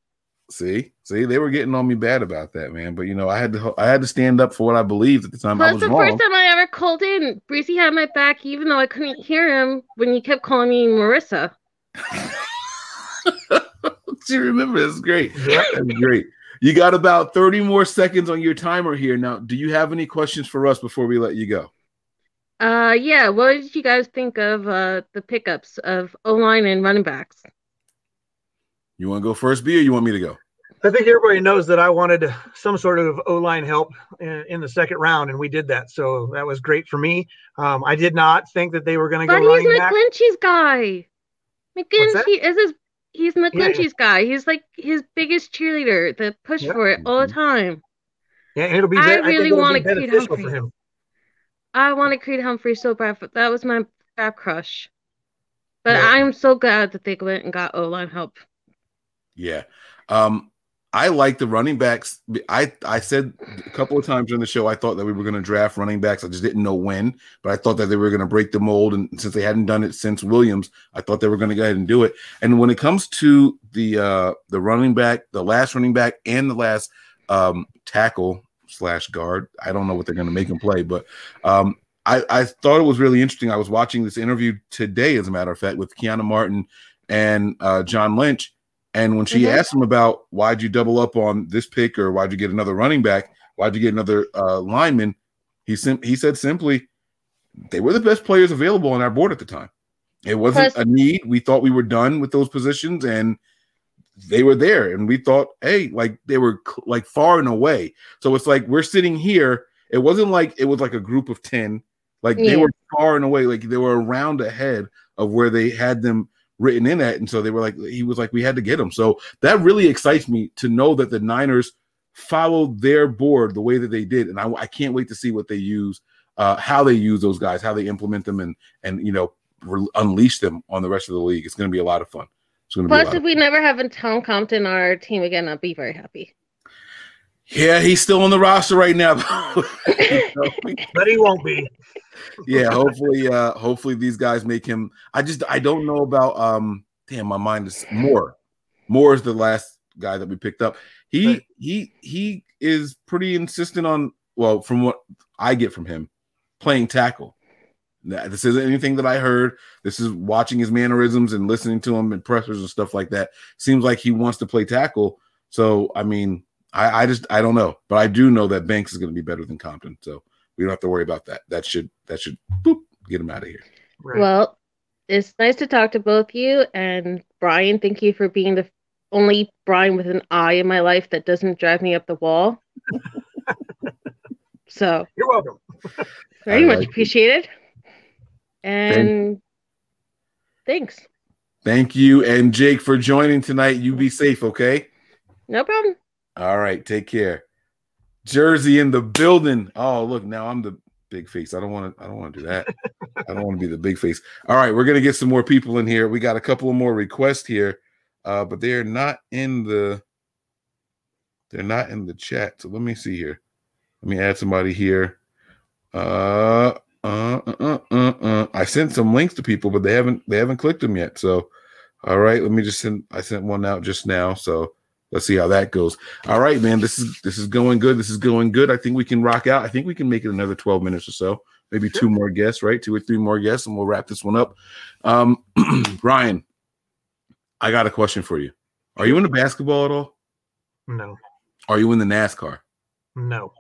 See, see, they were getting on me bad about that, man. But you know, I had to, I had to stand up for what I believed at the time. I was the wrong. first time I ever called in, Breezy had my back, even though I couldn't hear him when he kept calling me Marissa. Do you remember? That's great. That's great. You got about 30 more seconds on your timer here. Now, do you have any questions for us before we let you go? Uh, yeah. What did you guys think of uh the pickups of O line and running backs? You want to go first, B, or you want me to go? I think everybody knows that I wanted some sort of O line help in, in, the second round, and we did that. So that was great for me. Um, I did not think that they were going to go. But he's McGlinchey's guy. McGlinchey is his. He's McGlinchey's yeah, yeah. guy. He's like his biggest cheerleader that push yep. for it all the time. Yeah, and it'll be. I really want to Creed Humphrey. For him. I want to Creed Humphrey so bad. But that was my bad crush. But yeah. I'm so glad that they went and got O line help. Yeah. Um, I like the running backs. I I said a couple of times during the show I thought that we were going to draft running backs. I just didn't know when, but I thought that they were going to break the mold. And since they hadn't done it since Williams, I thought they were going to go ahead and do it. And when it comes to the uh the running back, the last running back, and the last um tackle slash guard, I don't know what they're going to make him play, but um I I thought it was really interesting. I was watching this interview today, as a matter of fact, with Kiana Martin and uh, John Lynch and when she mm-hmm. asked him about why'd you double up on this pick or why'd you get another running back, why'd you get another uh, lineman, he sim- he said simply, they were the best players available on our board at the time. It wasn't a need. We thought we were done with those positions, and they were there. And we thought, hey, like they were cl- like far and away. So it's like we're sitting here. It wasn't like it was like a group of ten. Like yeah. they were far and away. Like they were around ahead of where they had them written in that. And so they were like, he was like, we had to get him. So that really excites me to know that the Niners followed their board the way that they did. And I, I can't wait to see what they use, uh, how they use those guys, how they implement them and, and, you know, re- unleash them on the rest of the league. It's going to be a lot of fun. Plus, if we never have a Tom Compton on our team again, I'll be very happy. Yeah, he's still on the roster right now, but he won't be. yeah, hopefully, uh, hopefully these guys make him. I just I don't know about um. Damn, my mind is more. Moore is the last guy that we picked up. He right. he he is pretty insistent on. Well, from what I get from him, playing tackle. This isn't anything that I heard. This is watching his mannerisms and listening to him and pressers and stuff like that. Seems like he wants to play tackle. So I mean, I, I just I don't know, but I do know that Banks is going to be better than Compton, so we don't have to worry about that. That should that should boop, get him out of here. Right. Well, it's nice to talk to both you and Brian. Thank you for being the only Brian with an eye in my life that doesn't drive me up the wall. so you're welcome. Very much appreciated. And Thank- thanks. Thank you and Jake for joining tonight. You be safe, okay? No problem. All right, take care. Jersey in the building. Oh, look, now I'm the big face. I don't want to. I don't want to do that. I don't want to be the big face. All right, we're gonna get some more people in here. We got a couple of more requests here, uh, but they're not in the. They're not in the chat. So let me see here. Let me add somebody here. Uh, uh, uh, uh, uh, uh. I sent some links to people, but they haven't they haven't clicked them yet. So, all right, let me just send. I sent one out just now. So let's see how that goes. All right, man. This is this is going good. This is going good. I think we can rock out. I think we can make it another 12 minutes or so. Maybe sure. two more guests, right? Two or three more guests, and we'll wrap this one up. Um, Brian, I got a question for you. Are you into basketball at all? No. Are you in the NASCAR? No.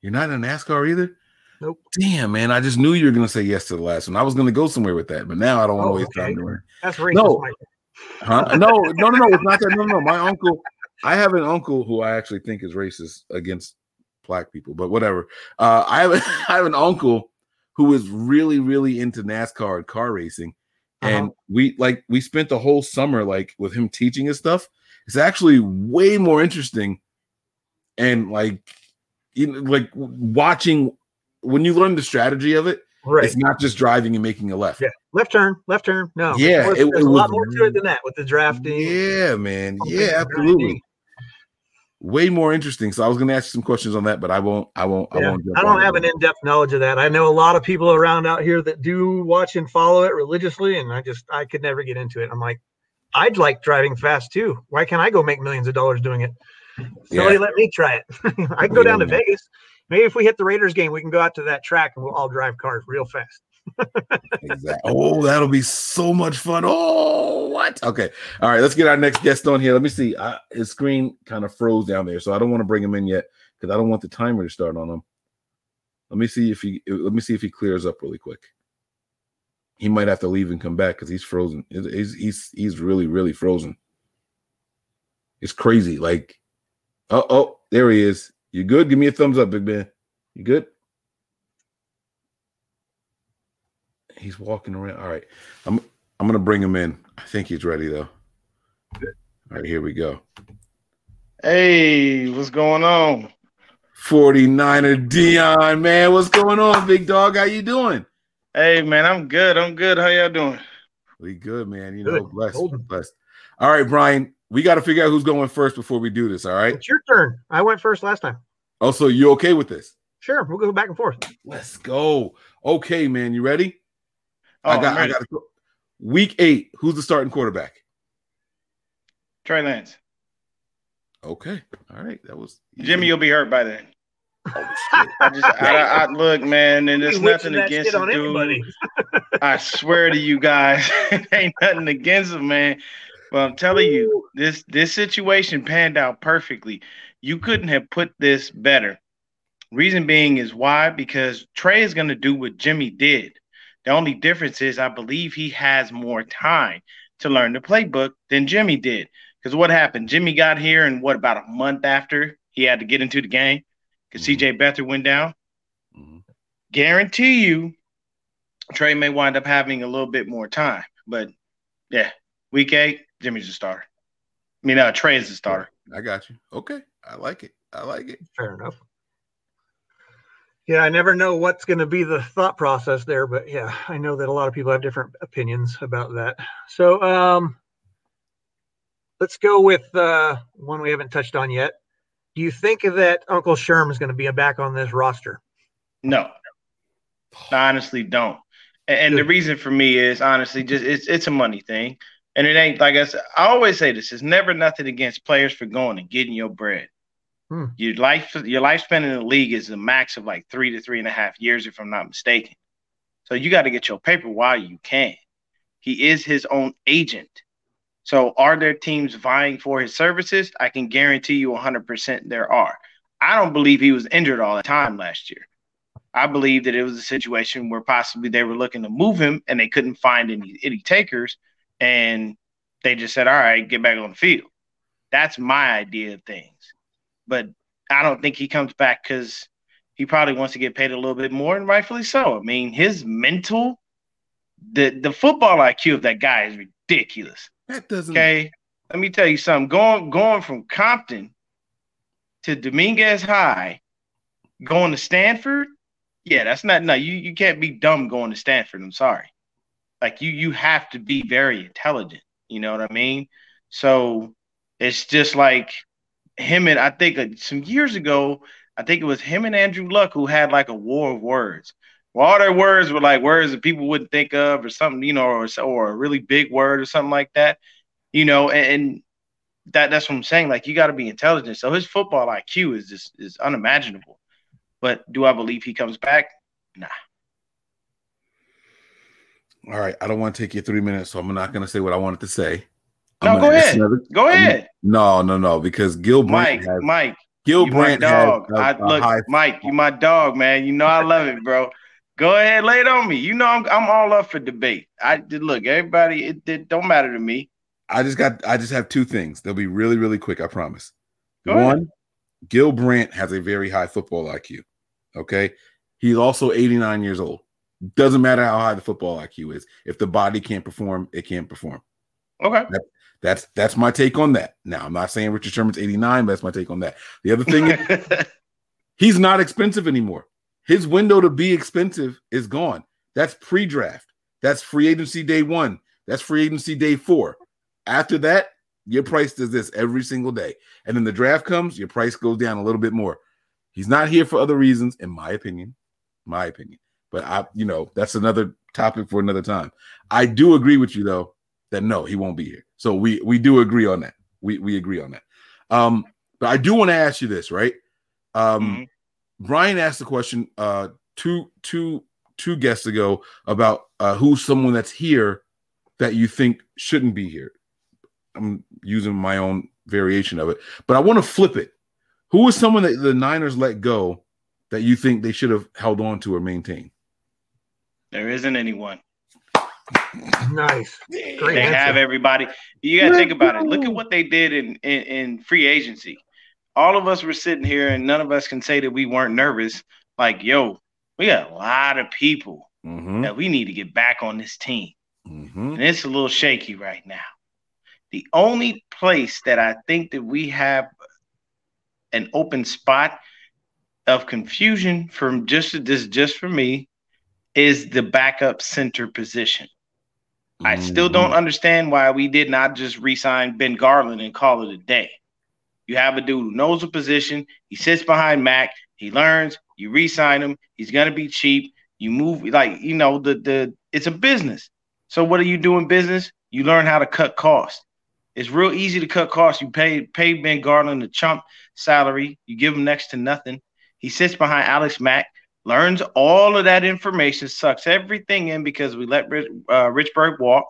You're not in NASCAR either? Nope. Damn, man. I just knew you were gonna say yes to the last one. I was gonna go somewhere with that, but now I don't want to oh, waste okay. time doing it. That's racist, no. Huh? No, no, no, no. It's not that. No, no. My uncle, I have an uncle who I actually think is racist against black people, but whatever. Uh, I have I have an uncle who is really really into NASCAR and car racing, and uh-huh. we like we spent the whole summer like with him teaching his stuff. It's actually way more interesting, and like you know, like watching when you learn the strategy of it. Right. It's not just driving and making a left. Yeah. Left turn, left turn. No. Yeah. There's, it, there's it a lot more to it than that with the drafting. Yeah, man. Yeah, absolutely way more interesting. So I was going to ask you some questions on that, but I won't. I won't. Yeah, I won't. I don't have an in-depth knowledge of that. I know a lot of people around out here that do watch and follow it religiously, and I just I could never get into it. I'm like, I'd like driving fast too. Why can't I go make millions of dollars doing it? Somebody yeah. let me try it. I can go down to Vegas. Maybe if we hit the Raiders game, we can go out to that track and we'll all drive cars real fast exactly. Oh, that'll be so much fun. Oh, what? Okay. All right. Let's get our next guest on here. Let me see. I, his screen kind of froze down there, so I don't want to bring him in yet because I don't want the timer to start on him. Let me see if he. Let me see if he clears up really quick. He might have to leave and come back because he's frozen. He's he's he's really really frozen. It's crazy. Like Oh, oh, there he is. You good? Give me a thumbs up, Big man. You good? He's walking around. All right. I'm I'm gonna bring him in. I think he's ready though. All right, here we go. Hey, what's going on? 49er Dion, man. What's going on, big dog? How you doing? Hey, man, I'm good. I'm good. How y'all doing? We good, man. You know, blessed, blessed. All right, Brian. We got to figure out who's going first before we do this. All right. It's your turn. I went first last time. Oh, also, you okay with this? Sure, we'll go back and forth. Let's go. Okay, man. You ready? Oh, I got. I'm I ready. got. Week eight. Who's the starting quarterback? Trey Lance. Okay. All right. That was Jimmy, you'll be hurt by then. Oh, I just, I, I, I look, man, and there's nothing that against shit the dude. I swear to you guys, ain't nothing against him, man. But I'm telling you, this this situation panned out perfectly. You couldn't have put this better. Reason being is why? Because Trey is going to do what Jimmy did. The only difference is I believe he has more time to learn the playbook than Jimmy did. Because what happened? Jimmy got here, and what about a month after he had to get into the game because CJ Beathard went down? Guarantee you, Trey may wind up having a little bit more time. But yeah, week eight, Jimmy's a starter. I mean, uh, Trey is a starter. I got you. Okay. I like it. I like it. Fair enough. Yeah, I never know what's going to be the thought process there, but yeah, I know that a lot of people have different opinions about that. So, um, let's go with uh, one we haven't touched on yet. Do you think that Uncle Sherm is going to be back on this roster? No, I honestly don't. And, and the reason for me is honestly just it's it's a money thing, and it ain't like I said. I always say this: it's never nothing against players for going and getting your bread. Hmm. Your life, your lifespan in the league is a max of like three to three and a half years, if I'm not mistaken. So you got to get your paper while you can. He is his own agent. So are there teams vying for his services? I can guarantee you 100% there are. I don't believe he was injured all the time last year. I believe that it was a situation where possibly they were looking to move him and they couldn't find any any takers, and they just said, "All right, get back on the field." That's my idea of things. But I don't think he comes back because he probably wants to get paid a little bit more, and rightfully so. I mean, his mental, the the football IQ of that guy is ridiculous. That doesn't. Okay, let me tell you something. Going going from Compton to Dominguez High, going to Stanford. Yeah, that's not no. You you can't be dumb going to Stanford. I'm sorry. Like you you have to be very intelligent. You know what I mean? So it's just like him and I think uh, some years ago, I think it was him and Andrew Luck who had like a war of words. Well, all their words were like words that people wouldn't think of, or something, you know, or or a really big word or something like that, you know. And, and that that's what I'm saying. Like you got to be intelligent. So his football IQ is just is unimaginable. But do I believe he comes back? Nah. All right. I don't want to take you three minutes, so I'm not going to say what I wanted to say. No, I'm go gonna- this is ahead. another- Go ahead. No, no, no, because Gil Mike, has Mike, Gil you my Brandt has dog. a- I a look, high- Mike, you my dog, man. You know I love it, bro. Go ahead, lay it on me. You know I'm I'm all up for debate. I did look, everybody, it, it don't matter to me. I just got. I just have two things. They'll be really, really quick. I promise. Go ahead. One, Gil Brandt has a very high football IQ. Okay, he's also 89 years old. Doesn't matter how high the football IQ is. If the body can't perform, it can't perform. Okay. That, that's that's my take on that. Now I'm not saying Richard Sherman's 89, but that's my take on that. The other thing is he's not expensive anymore. His window to be expensive is gone. That's pre-draft. That's free agency day one. That's free agency day four. After that, your price does this every single day. And then the draft comes, your price goes down a little bit more. He's not here for other reasons, in my opinion. My opinion. But I, you know, that's another topic for another time. I do agree with you though that no, he won't be here. So we we do agree on that. We we agree on that. Um, but I do want to ask you this, right? Um, Brian asked the question uh two two two guests ago about uh who's someone that's here that you think shouldn't be here. I'm using my own variation of it, but I want to flip it. Who is someone that the Niners let go that you think they should have held on to or maintained? There isn't anyone. Nice. Great they answer. have everybody. You got to think about it. Look at what they did in, in in free agency. all of us were sitting here and none of us can say that we weren't nervous. Like, yo, we got a lot of people Mhm. that we need to get back on this team. Mhm. And it's a little shaky right now. The only place that I think that we have an open spot of confusion from just this just for me is the backup center position. I still Mm-hmm. don't understand why we did not just re-sign Ben Garland and call it a day. You have a dude who knows the position. He sits behind Mack. He learns. You re-sign him. He's gonna be cheap. You move like you know the the it's a business. So what do you do in business? You learn how to cut costs. It's real easy to cut costs. You pay pay Ben Garland a chump salary. You give him next to nothing. He sits behind Alex Mack, learns all of that information, sucks everything in because we let Rich, uh, Richburg walk.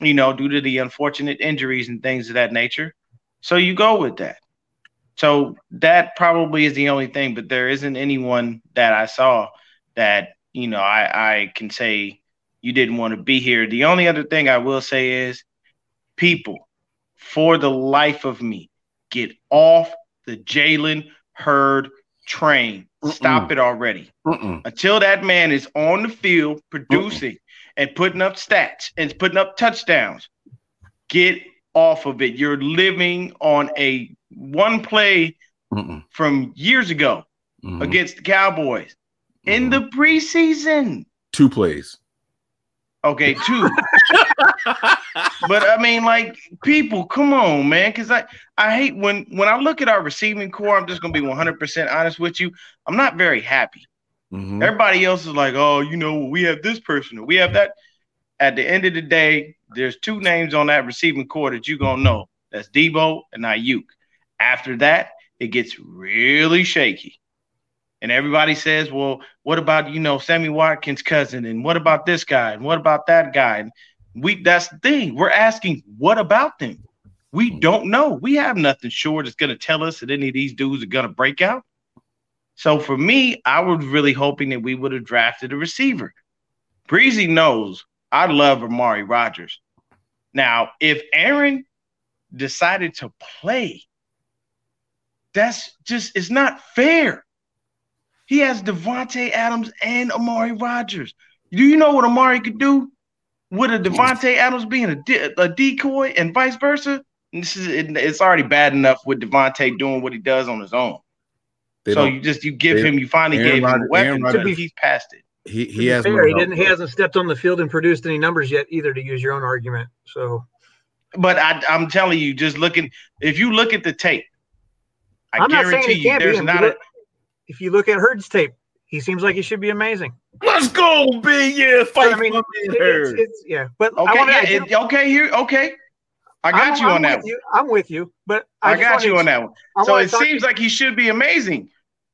You know, due to the unfortunate injuries and things of that nature. So you go with that. So that probably is the only thing, but there isn't anyone that I saw that you know I, I can say you didn't want to be here. The only other thing I will say is people, for the life of me, get off the Jalen Hurd train. Stop it already. Mm-mm. Until that man is on the field producing and putting up stats and putting up touchdowns, get off of it. You're living on a one play Mm-mm. from years ago Mhm. against the Cowboys in the preseason. Two plays. Okay, two. but I mean, like, people, come on, man. Because I, I hate when when I look at our receiving corps. I'm just gonna be 100 percent honest with you. I'm not very happy. Mhm. Everybody else is like, oh, you know, we have this person or we have that. At the end of the day, there's two names on that receiving corps that you're gonna know. That's Debo and Aiyuk. After that, it gets really shaky. And everybody says, well, what about, you know, Sammy Watkins' cousin? And what about this guy? And what about that guy? And we that's the thing. We're asking, what about them? We hmm. don't know. We have nothing sure that's gonna tell us that any of these dudes are gonna break out. So for me, I was really hoping that we would have drafted a receiver. Breezy knows I love Amari Rogers. Now, if Aaron decided to play, that's just it's not fair. He has Davante Adams and Amari Rogers. Do you know what Amari could do with a Davante Adams being a, de- a decoy and vice versa? And this is it, it's already bad enough with Davante doing what he does on his own. They so you just you give they- him you finally Aaron gave him Rodgers- a weapon, Aaron but Rodgers- he's past it. He he has fair, he didn't he hasn't stepped on the field and produced any numbers yet either. To use your own argument, so But I, I'm telling you, just looking, if you look at the tape, I I'm guarantee you, there's not a look- If you look at Hurd's tape, he seems like he should be amazing. Let's go, big yeah, fight I mean, for it- it's, it's yeah, but I okay, wanna- yeah, it- okay, here, okay, I got I'm- you I'm on that. with one. You. I'm with you, but I, I, got you on that one. I So it talk- seems like he should be amazing,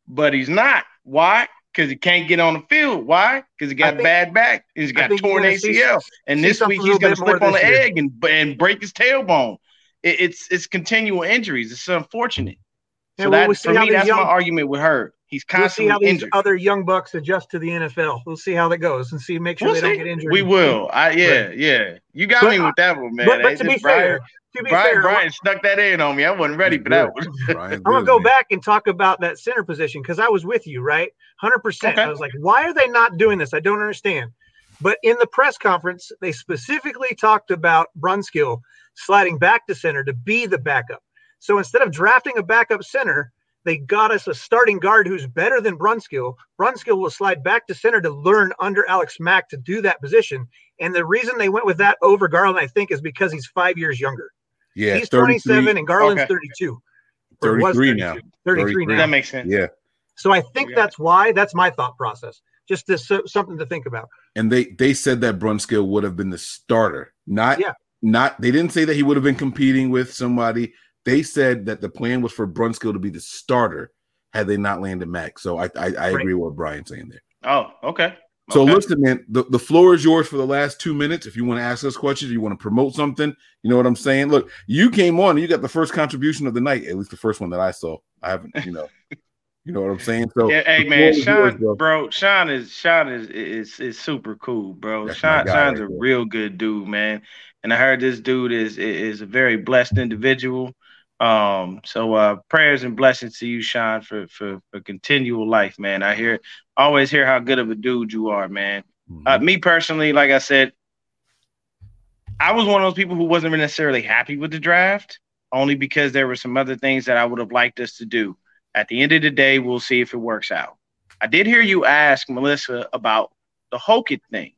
but he's not. Why? Because he can't get on the field. Why? Because he got think- bad back. He's got torn gonna see- ACL, and see this week he's going to bit slip on the year. egg and and break his tailbone. It, it's it's continual injuries. It's unfortunate. Yeah, so well, that we'll for me, that's young- my argument with her. He's We'll see constantly how these other young bucks adjust to the NFL. We'll see how that goes and see make sure We'll they don't get injured. We will. I yeah, yeah. You got But, me with that one, man. But, but to be Brian- fair, to be Brian, fair, Brian snuck that in on me. I wasn't ready for that one. I'm gonna go man. back and talk about that center position because I was with you, right? Hundred percent. I was like, why are they not doing this? I don't understand. But in the press conference, they specifically talked about Brunskill sliding back to center to be the backup. So instead of drafting a backup center, they got us a starting guard who's better than Brunskill. Brunskill will slide back to center to learn under Alex Mack to do that position. And the reason they went with that over Garland, I think, is because he's five years younger. Yeah, he's 27 and Garland's Okay. 32. Or was 33 now. 33 now. That makes sense. Yeah. So I think Yeah. that's why. That's my thought process. Just this so, something to think about. And they they said that Brunskill would have been the starter. Not Yeah. not they didn't say that he would have been competing with somebody. They said that the plan was for Brunskill to be the starter had they not landed Mack. So I I, I agree with what Brian's saying there. Oh, okay. So Okay. listen, man, the, the floor is yours for the last two minutes. If you want to ask us questions, you want to promote something, you know what I'm saying? Look, you came on and you got the first contribution of the night, at least the first one that I saw. I haven't, you know, you know what I'm saying? So Yeah, hey man, is yours, bro. bro. Sean is Sean is is is super cool, bro. That's Sean Sean's right a there. real good dude, man. And I heard this dude is is a very blessed individual. Um, so uh prayers and blessings to you, Sean, for for for continual life, man. I hear always hear how good of a dude you are, man. Uh, me personally, like I said, I was one of those people who wasn't necessarily happy with the draft, only because there were some other things that I would have liked us to do. At the end of the day, we'll see if it works out. I did hear you ask Melissa about the Hokit thing.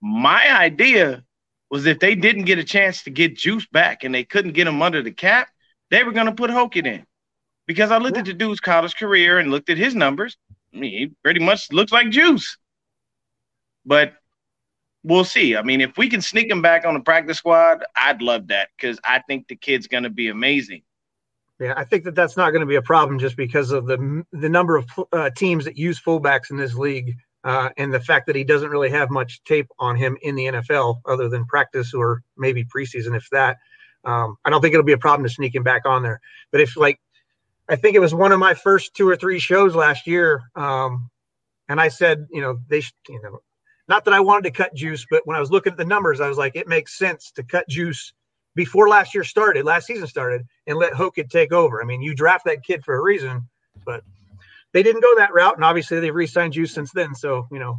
My idea was if they didn't get a chance to get Juice back and they couldn't get him under the cap, they were going to put Hokit in. Because I looked at the dude's college career and looked at his numbers. I mean, he pretty much looks like Juice. But we'll see. I mean, if we can sneak him back on the practice squad, I'd love that because I think the kid's going to be amazing. Yeah, I think that that's not going to be a problem just because of the the number of uh, teams that use fullbacks in this league, uh, and the fact that he doesn't really have much tape on him in the NFL other than practice or maybe preseason, if that. Um, I don't think it'll be a problem to sneak him back on there. But if like, I think it was one of my first two or three shows last year, um, and I said, you know, they, you know, not that I wanted to cut Juice, but when I was looking at the numbers, I was like, it makes sense to cut Juice before last year started, last season started, and let Hokit take over. I mean, you draft that kid for a reason, but they didn't go that route, and obviously they've re-signed Juice since then. So you know,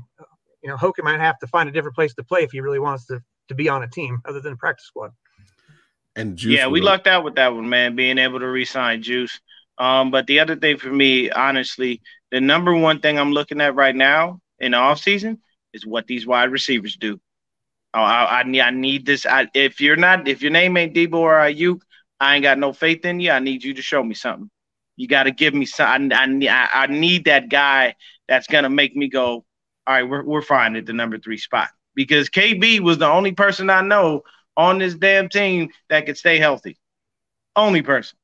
you know, Hokit might have to find a different place to play if he really wants to to be on a team other than a practice squad. And Juice yeah, we lucked out with that one, man, being able to re-sign Juice. Um, but the other thing for me, honestly, the number one thing I'm looking at right now in the offseason is what these wide receivers do. Oh, I, I need I need this. I, if you're not, if your name ain't Debo or Aiyuk, I ain't got no faith in you. I need you to show me something. You got to give me some. I, I, I need that guy that's gonna make me go. All right, we're we're fine at the number three spot because KB was the only person I know on this damn team that could stay healthy. Only person.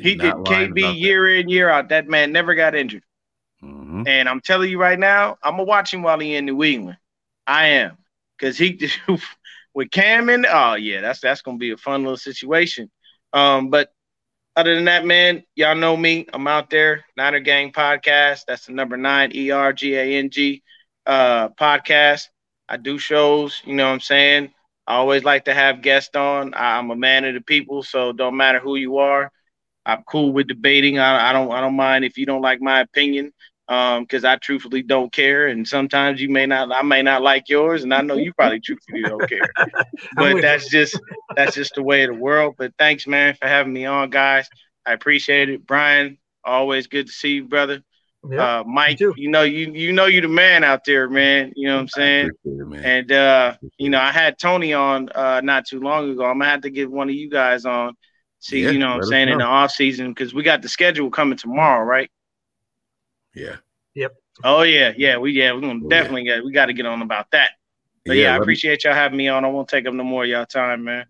He did KB year in year out. That man never got injured. Mhm. And I'm telling you right now, I'm gonna watch him while he in New England. I am, because he with Cam in. Oh yeah, that's that's gonna be a fun little situation. Um, but other than that, man, y'all know me. I'm out there. Niner Gang podcast. That's the number nine E R G A N G uh podcast. I do shows. You know what I'm saying. I always like to have guests on. I'm a man of the people, so don't matter who you are. I'm cool with debating. I, I don't I don't mind if you don't like my opinion um because I truthfully don't care and sometimes you may not I may not like yours and I know you probably truthfully don't care but that's just that's just the way of the world but thanks man for having me on guys I appreciate it Brian always good to see you brother Yeah, uh Mike you know you you know you the man out there man you know what I'm saying it, and uh you know I had Tony on uh not too long ago I'm gonna have to get one of you guys on see Yeah, you know what I'm us saying in the off season because we got the schedule coming tomorrow right Yeah. Yep. Oh yeah, yeah, we yeah, we're gonna Oh, yeah. definitely get we got to get on about that. But Yeah, yeah, I let me- appreciate y'all having me on. I won't take up no more of y'all time, man.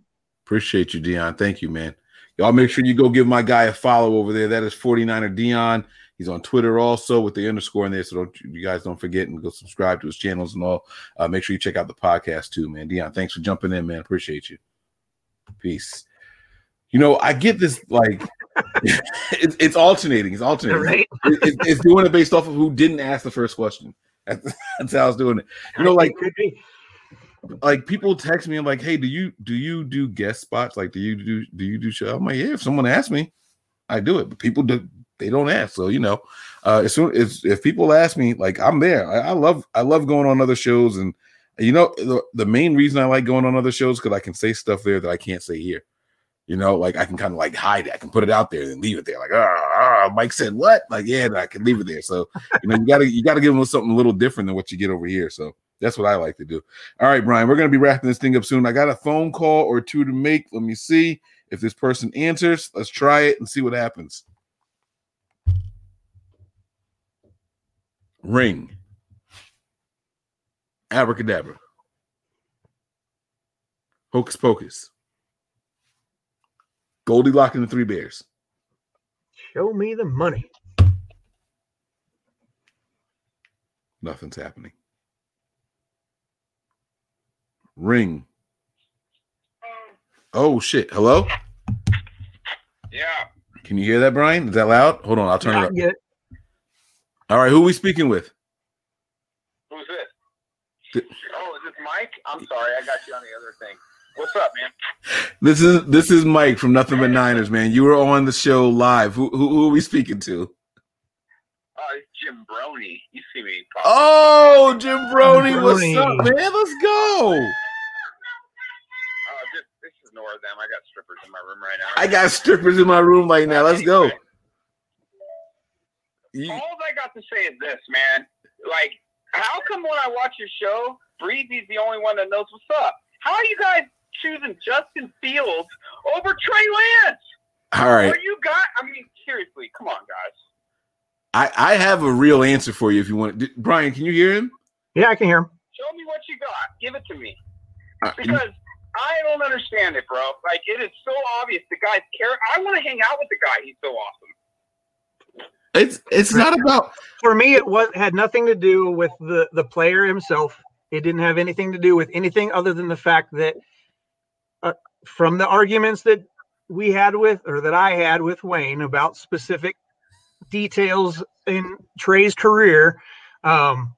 Appreciate you, Dion. Thank you, man. Y'all make sure you go give my guy a follow over there. That is 49er Dion. He's on Twitter also with the underscore in there. So don't you guys don't forget and go subscribe to his channels and all. Uh, make sure you check out the podcast too, man. Dion, thanks for jumping in, man. Appreciate you. Peace. You know, I get this like it's, it's alternating. It's alternating. Right. It- it- it's doing it based off of who didn't ask the first question. That's, that's how I was doing it. You know, like like people text me and like, hey, do you do you do guest spots? Like, do you do do you do show? I'm like, yeah, if someone asks me, I do it. But people do they don't ask. So you know, uh as soon as if people ask me, like I'm there. I, I love I love going on other shows and you know the, the main reason I like going on other shows because I can say stuff there that I can't say here. You know, like I can kind of like hide it. I can put it out there and leave it there. Like, ah, Mike said what? Like, yeah, I can leave it there. So you know, you gotta you gotta give them something a little different than what you get over here. So that's what I like to do. All right, Brian, we're to be wrapping this thing up soon. I got a phone call or two to make. Let me see if this person answers. Let's try it and see what happens. Ring. Abracadabra. Hocus pocus. Goldilocks and the Three Bears. Show me the money. Nothing's happening. Ring. Oh shit. Hello? Yeah. Can you hear that, Brian? Is that loud? Hold on, I'll turn it up. Yeah. All right, who are we speaking with? Who's this? Th- Oh, is this Mike? I'm sorry, I got you on the other thing. What's up, man? This is this is Mike from Nothing But Niners, man. You were on the show live. Who who, who are we speaking to? It's Jim Brony. You see me. Pop. Oh, Jim Brody, what's Brony. up, man? Let's go. Uh, just, this is ignore them. I got strippers in my room right now. I got strippers in my room right now. Let's go. You- All I got to say is this, man. Like, how come when I watch your show, Breezy's the only one that knows what's up? How are you guys choosing Justin Fields over Trey Lance? all right. Are you got? I mean, seriously, come on, guys. I, I have a real answer for you if you want. Did- Brian, can you hear him? Yeah, I can hear him. Show me what you got. Give it to me. Uh, Because I don't understand it, bro. Like, it is so obvious the guy's care. I want to hang out with the guy. He's so awesome. It's it's not about For me, it was had nothing to do with the the player himself. It didn't have anything to do with anything other than the fact that uh, from the arguments that we had with or that I had with Wayne about specific details in Trey's career, um,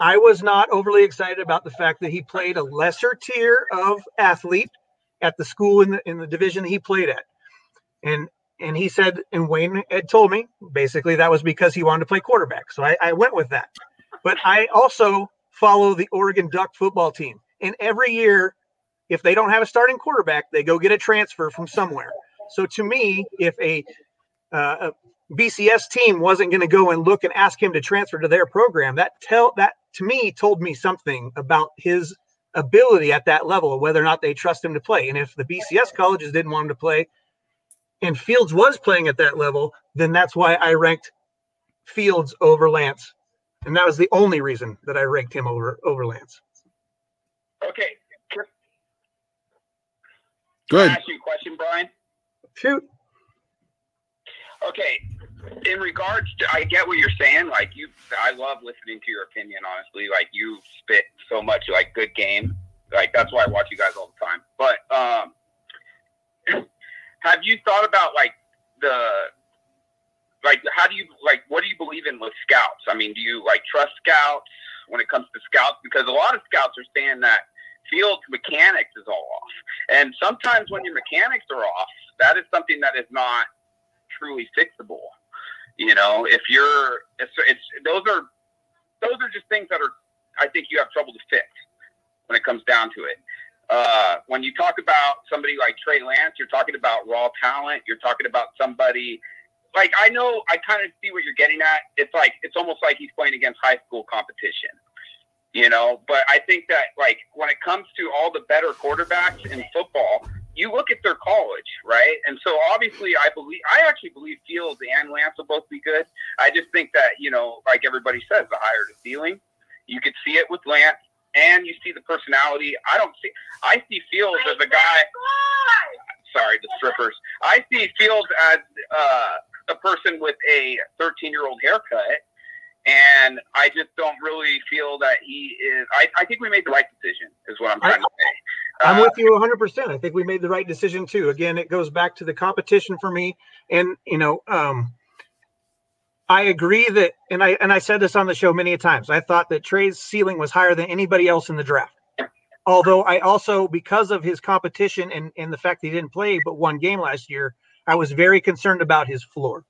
I was not overly excited about the fact that he played a lesser tier of athlete at the school in the in the division he played at, and and he said, and Wayne had told me basically that was because he wanted to play quarterback. So I, I went with that. But I also follow the Oregon Duck football team, and every year, if they don't have a starting quarterback, they go get a transfer from somewhere. So to me, if a uh, a BCS team wasn't going to go and look and ask him to transfer to their program, that tell that to me told me something about his ability at that level, whether or not they trust him to play. And if the BCS colleges didn't want him to play, and Fields was playing at that level, then that's why I ranked Fields over Lance. And that was the only reason that I ranked him over over Lance. Okay. Can good. I ask you a question, Brian? Shoot. Okay. In regards to, I get what you're saying. Like you, I love listening to your opinion. Honestly, like you spit so much, like good game. Like that's why I watch you guys all the time. But um, have you thought about like the, like how do you like what do you believe in with scouts? I mean, do you like trust scouts when it comes to scouts? Because a lot of scouts are saying that field mechanics is all off, and sometimes when your mechanics are off, that is something that is not truly fixable. You know, if you're, it's, it's those are those are just things that are, I think you have trouble to fix when it comes down to it. Uh, when you talk about somebody like Trey Lance, you're talking about raw talent. You're talking about somebody like I know I kind of see what you're getting at. It's like it's almost like he's playing against high school competition, you know. But I think that like when it comes to all the better quarterbacks in football, you look at their college, right? And so obviously, I believe I actually believe Fields and Lance will both be good. I just think that you know, like everybody says, the higher the ceiling, you could see it with Lance, and you see the personality. I don't see. I see Fields as a guy. Sorry, the strippers. I see Fields as uh, a person with a 13 year old haircut. And I just don't really feel that he is. I, I think we made the right decision, is what I'm trying to say. I'm Uh, with you 100%. I think we made the right decision too. Again, it goes back to the competition for me. And, you know, um, I agree that, and I and I said this on the show many times. I thought that Trey's ceiling was higher than anybody else in the draft. Although I also, because of his competition and and the fact that he didn't play but one game last year, I was very concerned about his floor.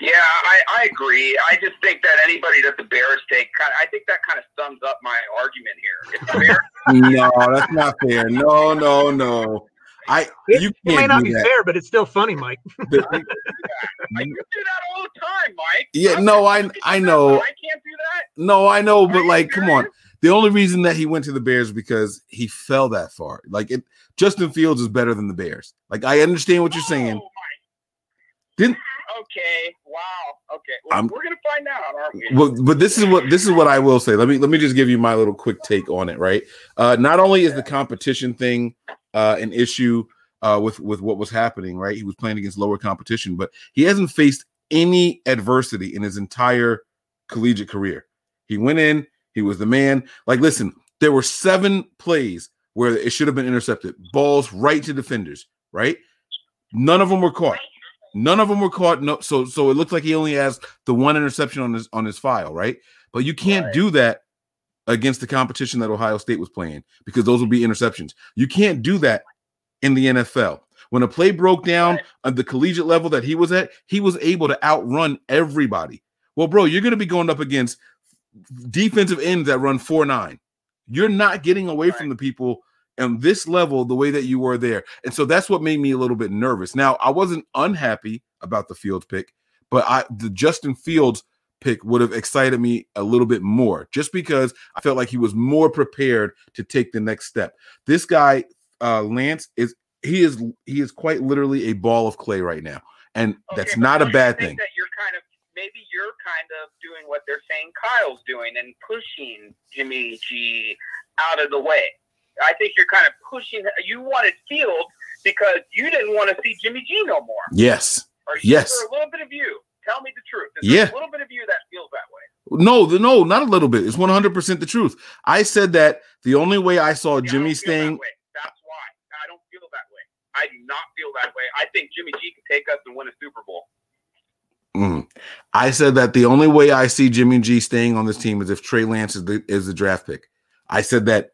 Yeah, I, I agree. I just think that anybody that the Bears take, kind of, I think that kind of sums up my argument here. If the Bears, No, that's not fair. No, no, no. I It, you it may can't be that. fair, but it's still funny, Mike. like, you do that all the time, Mike. Yeah, I'm no, I- I at that, know. I can't do that. No, I know, but Are you like, come on. The only reason that he went to the Bears because he fell that far. Like it, Justin Fields is better than the Bears. Like I understand what you're saying. Oh, Didn't Okay. Wow. Okay. Well, we're gonna find out, aren't we? well, but this is what this is what I will say. Let me let me just give you my little quick take on it. Right. Uh, not only is the competition thing uh, an issue uh, with with what was happening. Right. He was playing against lower competition, but he hasn't faced any adversity in his entire collegiate career. He went in. He was the man. Like, listen, there were seven plays where it should have been intercepted, balls right to defenders. Right. None of them were caught. None of them were caught. No, so so it looks like he only has the one interception on his on his file, right? But you can't Right. do that against the competition that Ohio State was playing because those would be interceptions. You can't do that in the NFL. When a play broke down Right. at the collegiate level that he was at, he was able to outrun everybody. Well, bro, you're going to be going up against defensive ends that run 4 9. You're not getting away from the people on this level the way that you were there. And so that's what made me a little bit nervous. Now, I wasn't unhappy about the Fields pick, but I the Justin Fields pick would have excited me a little bit more just because I felt like he was more prepared to take the next step. This guy, uh, Lance, is he is he is quite literally a ball of clay right now. And that's Okay, but not a bad thing. That you're kind of maybe you're kind of doing what they're saying Kyle's doing and pushing Jimmy G out of the way. I think you're kind of pushing. You wanted Fields because you didn't want to see Jimmy G no more. Yes. Yes. a little bit of you? Tell me the truth. Is Yeah. there a little bit of you that feels that way? No, the, no, not a little bit. It's 100% the truth. I said that the only way I saw I don't Jimmy feel staying That. That's why I don't feel that way. I do not feel that way. I think Jimmy G can take us and win a Super Bowl. Mhm. I said that the only way I see Jimmy G staying on this team is if Trey Lance is the is the draft pick. I said that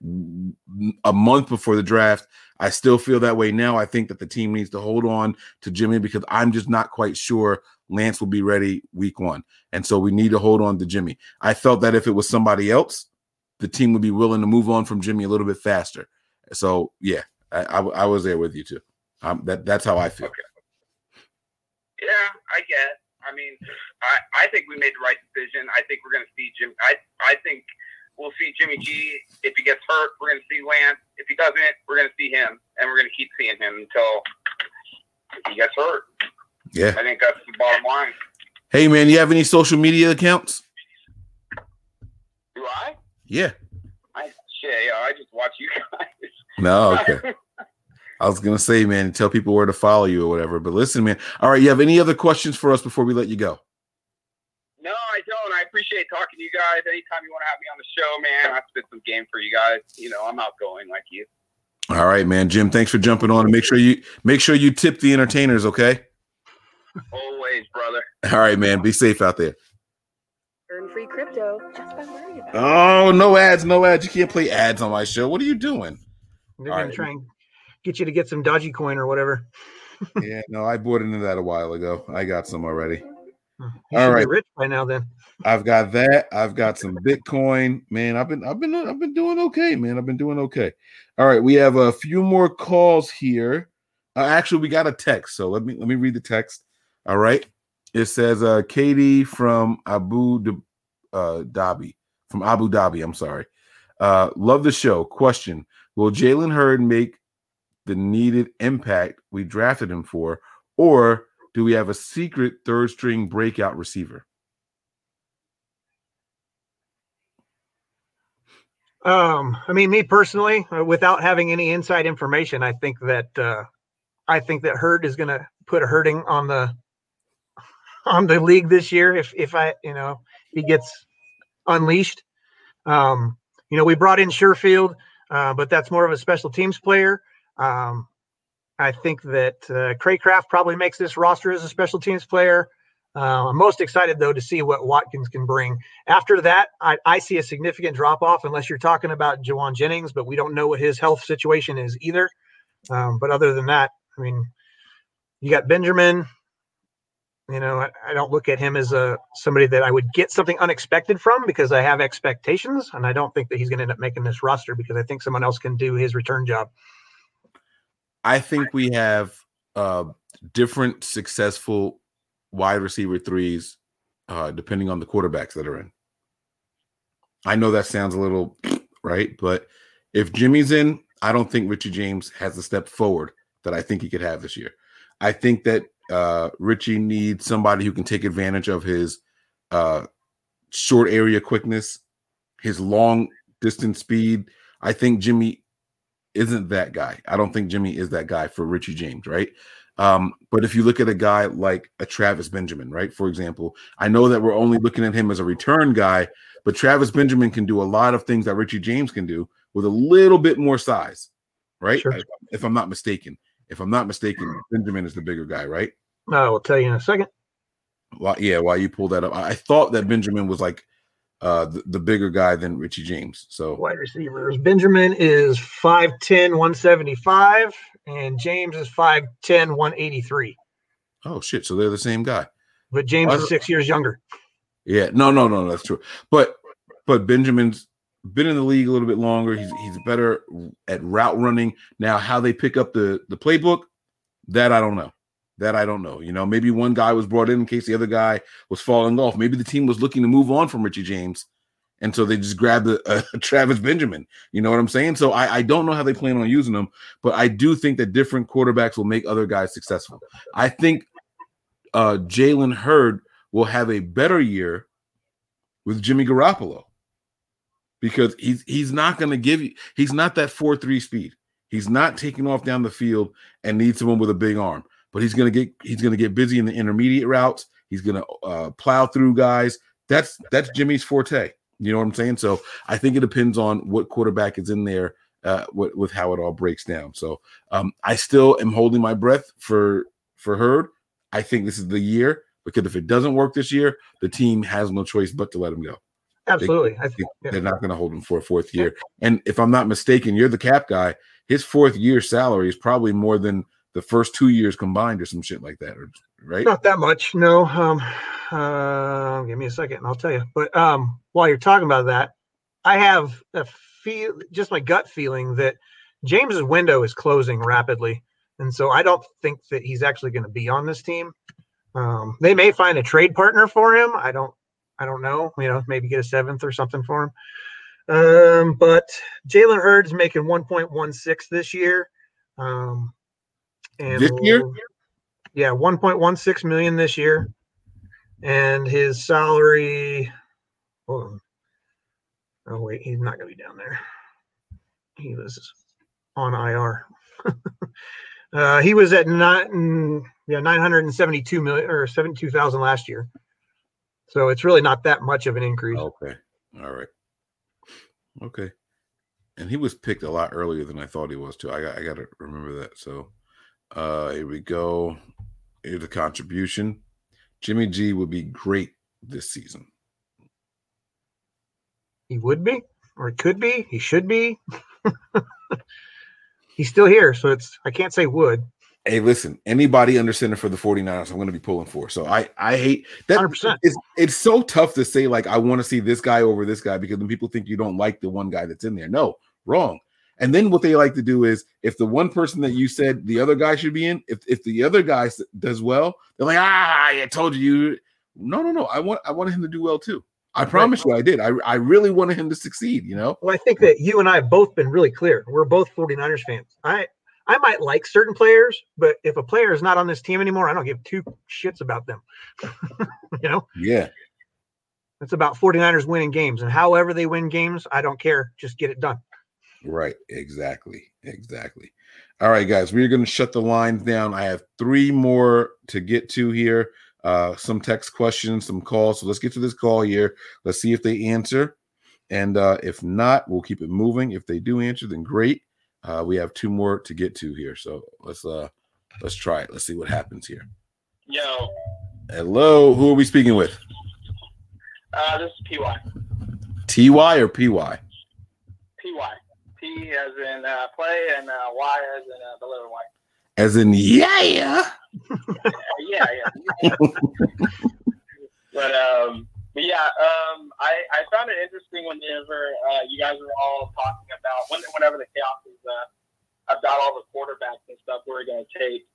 a month before the draft. I still feel that way now. I think that the team needs to hold on to Jimmy because I'm just not quite sure Lance will be ready week one. And so we need to hold on to Jimmy. I felt that if it was somebody else, the team would be willing to move on from Jimmy a little bit faster. So yeah, I, I, I was there with you too. Um, that that's how I feel. Yeah, I guess. I mean, I, I think we made the right decision. I think we're going to see Jim. I I think we'll see Jimmy G. If he gets hurt, we're going to see Lance. If he doesn't, we're going to see him, and we're going to keep seeing him until he gets hurt. Yeah. I think that's the bottom line. Hey man, you have any social media accounts? Do I? Yeah. I shit. Yeah, I just watch you guys. No, okay. I was gonna say, man, tell people where to follow you or whatever. But listen, man. All right, you have any other questions for us before we let you go? No, I appreciate talking to you guys. Anytime you want to have me on the show, man, I spit some game for you guys. You know, I'm outgoing like you. All right, man. Jim, thanks for jumping on and make sure you make sure you tip the entertainers, okay? Always, brother. All right, man. Be safe out there. Earn free crypto just by learning about it. Oh, no ads, no ads. You can't play ads on my show. What are you doing? They're All gonna right. try and get you to get some dodgy coin or whatever. yeah, no, I bought into that a while ago. I got some already. Hmm. You All should right. be rich by now then. I've got that. I've got some Bitcoin. Man, I've been I've been I've been doing okay, man. I've been doing okay. All right, we have a few more calls here. Uh, actually, we got a text. So let me let me read the text. All right. It says uh Katie from Abu Dab- uh Dhabi. From Abu Dhabi, I'm sorry. Uh love the show. Question: Will Jalen Hurd make the needed impact we drafted him for, or do we have a secret third string breakout receiver? Um, I mean, me personally, uh, without having any inside information, I think that uh, I think that Hurd is going to put a hurting on the on the league this year. If if I you know he gets unleashed, um, you know, we brought in Sherfield, uh, but that's more of a special teams player. Um, I think that uh, Cracraft probably makes this roster as a special teams player. Uh, I'm most excited though to see what Watkins can bring. After that, I, I see a significant drop off unless you're talking about Jauan Jennings, but we don't know what his health situation is either. Um, but other than that, I mean, you got Benjamin. You know, I, I don't look at him as a somebody that I would get something unexpected from because I have expectations, and I don't think that he's going to end up making this roster because I think someone else can do his return job. I think we have uh different successful wide receiver threes uh depending on the quarterbacks that are in. I know that sounds a little right, but if Jimmy's in, I don't think Richie James has a step forward that I think he could have this year. I think that uh Richie needs somebody who can take advantage of his uh short area quickness, his long distance speed. I think Jimmy isn't that guy. I don't think Jimmy is that guy for Richie James, right? Um, but if you look at a guy like a Travis Benjamin, right? For example, I know that we're only looking at him as a return guy, but Travis Benjamin can do a lot of things that Richie James can do with a little bit more size, right? Sure. If I'm not mistaken. If I'm not mistaken, Benjamin is the bigger guy, right? I will tell you in a second. Why, yeah, while you pull that up, I thought that Benjamin was like uh, the, the bigger guy than Richie James. So Wide receivers. Benjamin is 5'10, 175, and James is 5'10, 183. oh shit, so they're the same guy. But James is six years younger. Yeah, no, no, no, that's true. But but Benjamin's been in the league a little bit longer. He's he's better at route running. Now, how they pick up the the playbook, that I don't know. That I don't know. You know, maybe one guy was brought in in case the other guy was falling off. Maybe the team was looking to move on from Richie James, and so they just grabbed a, a Travis Benjamin. You know what I'm saying? So I, I don't know how they plan on using them, but I do think that different quarterbacks will make other guys successful. I think uh, Jalen Hurd will have a better year with Jimmy Garoppolo because he's he's not going to give you he's not that 4-3 speed. He's not taking off down the field and needs someone with a big arm, but he's going to get he's going to get busy in the intermediate routes. He's going to uh, plow through guys. That's that's Jimmy's forte. You know what I'm saying? So I think it depends on what quarterback is in there uh, with, with how it all breaks down. So um, I still am holding my breath for for Hurd. I think this is the year because if it doesn't work this year, the team has no choice but to let him go. Absolutely. I They, think, yeah. They're not going to hold him for a fourth year. And if I'm not mistaken, you're the cap guy. His fourth year salary is probably more than the first two years combined, or some shit like that, or, right? Not that much, no. Um, uh, give me a second, and I'll tell you. But um, while you're talking about that, I have a feel, just my gut feeling that James's window is closing rapidly, and so I don't think that he's actually going to be on this team. Um, they may find a trade partner for him. I don't, I don't know. You know, maybe get a seventh or something for him. Um, but Jalen Hurd's making 1.16 this year. Um, and This year? yeah, 1.16 million this year. And his salary. Oh, wait, he's not going to be down there. He was on IR. uh, he was at nine, yeah, 972 million or 72,000 last year. So it's really not that much of an increase. Okay. All right. Okay. And he was picked a lot earlier than I thought he was too. I got I got to remember that. So uh here we go. Here's a contribution. Jimmy G would be great this season. He would be, or he could be. He should be. He's still here, so it's I can't say would. Hey, listen, anybody under center for the 49ers, I'm going to be pulling for. So I I hate that 100%. it's it's so tough to say like I want to see this guy over this guy because then people think you don't like the one guy that's in there. No, wrong. And then what they like to do is if the one person that you said the other guy should be in, if if the other guy does well, they're like, ah, I told you. No, no, no. I want I wanted him to do well too. I promise you I did. I I really wanted him to succeed, you know? Well, I think that you and I have both been really clear. We're both 49ers fans. I I might like certain players, but if a player is not on this team anymore, I don't give two shits about them. you know, Yeah. it's about 49ers winning games, and however they win games, I don't care. Just get it done. Right. Exactly. Exactly. All right, guys, we're going to shut the lines down. I have three more to get to here. Uh, some text questions, some calls. So let's get to this call here. Let's see if they answer. And uh, if not, we'll keep it moving. If they do answer, then great. Uh, we have two more to get to here. So let's uh let's try it. Let's see what happens here. Yo, Hello, who are we speaking with? uh, this is PY. TY or PY? PY. P as in uh, play and uh, Y as in uh, the letter Y. As in, yeah. Yeah, yeah. but um, but yeah, um, I I found it interesting whenever uh, you guys were all talking about when, whenever the chaos is uh, about all the quarterbacks and stuff we're going to take.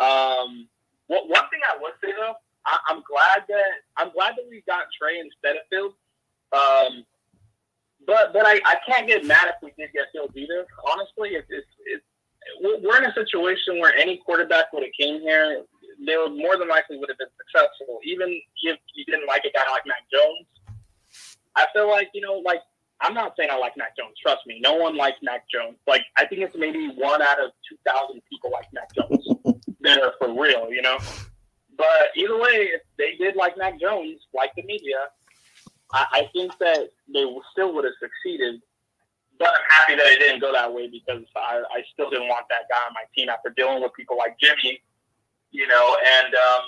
Um, what one thing I would say though, I, I'm glad that I'm glad that we got Trey instead of Fields. Um, but but I, I can't get mad if we did get Fields either. Honestly, it's it's, it's we're we're in a situation where any quarterback would have came here, they would more than likely would have been successful. Even if you didn't like a guy like Mac Jones, I feel like you know, like I'm not saying I like Mac Jones. Trust me, no one likes Mac Jones. Like I think it's maybe one out of two thousand people like Mac Jones that are for real, you know. But either way, if they did like Mac Jones, like the media, I, I think that they still would have succeeded. But I'm happy that it didn't go that way because I, I still didn't want that guy on my team after dealing with people like Jimmy, you know. And um,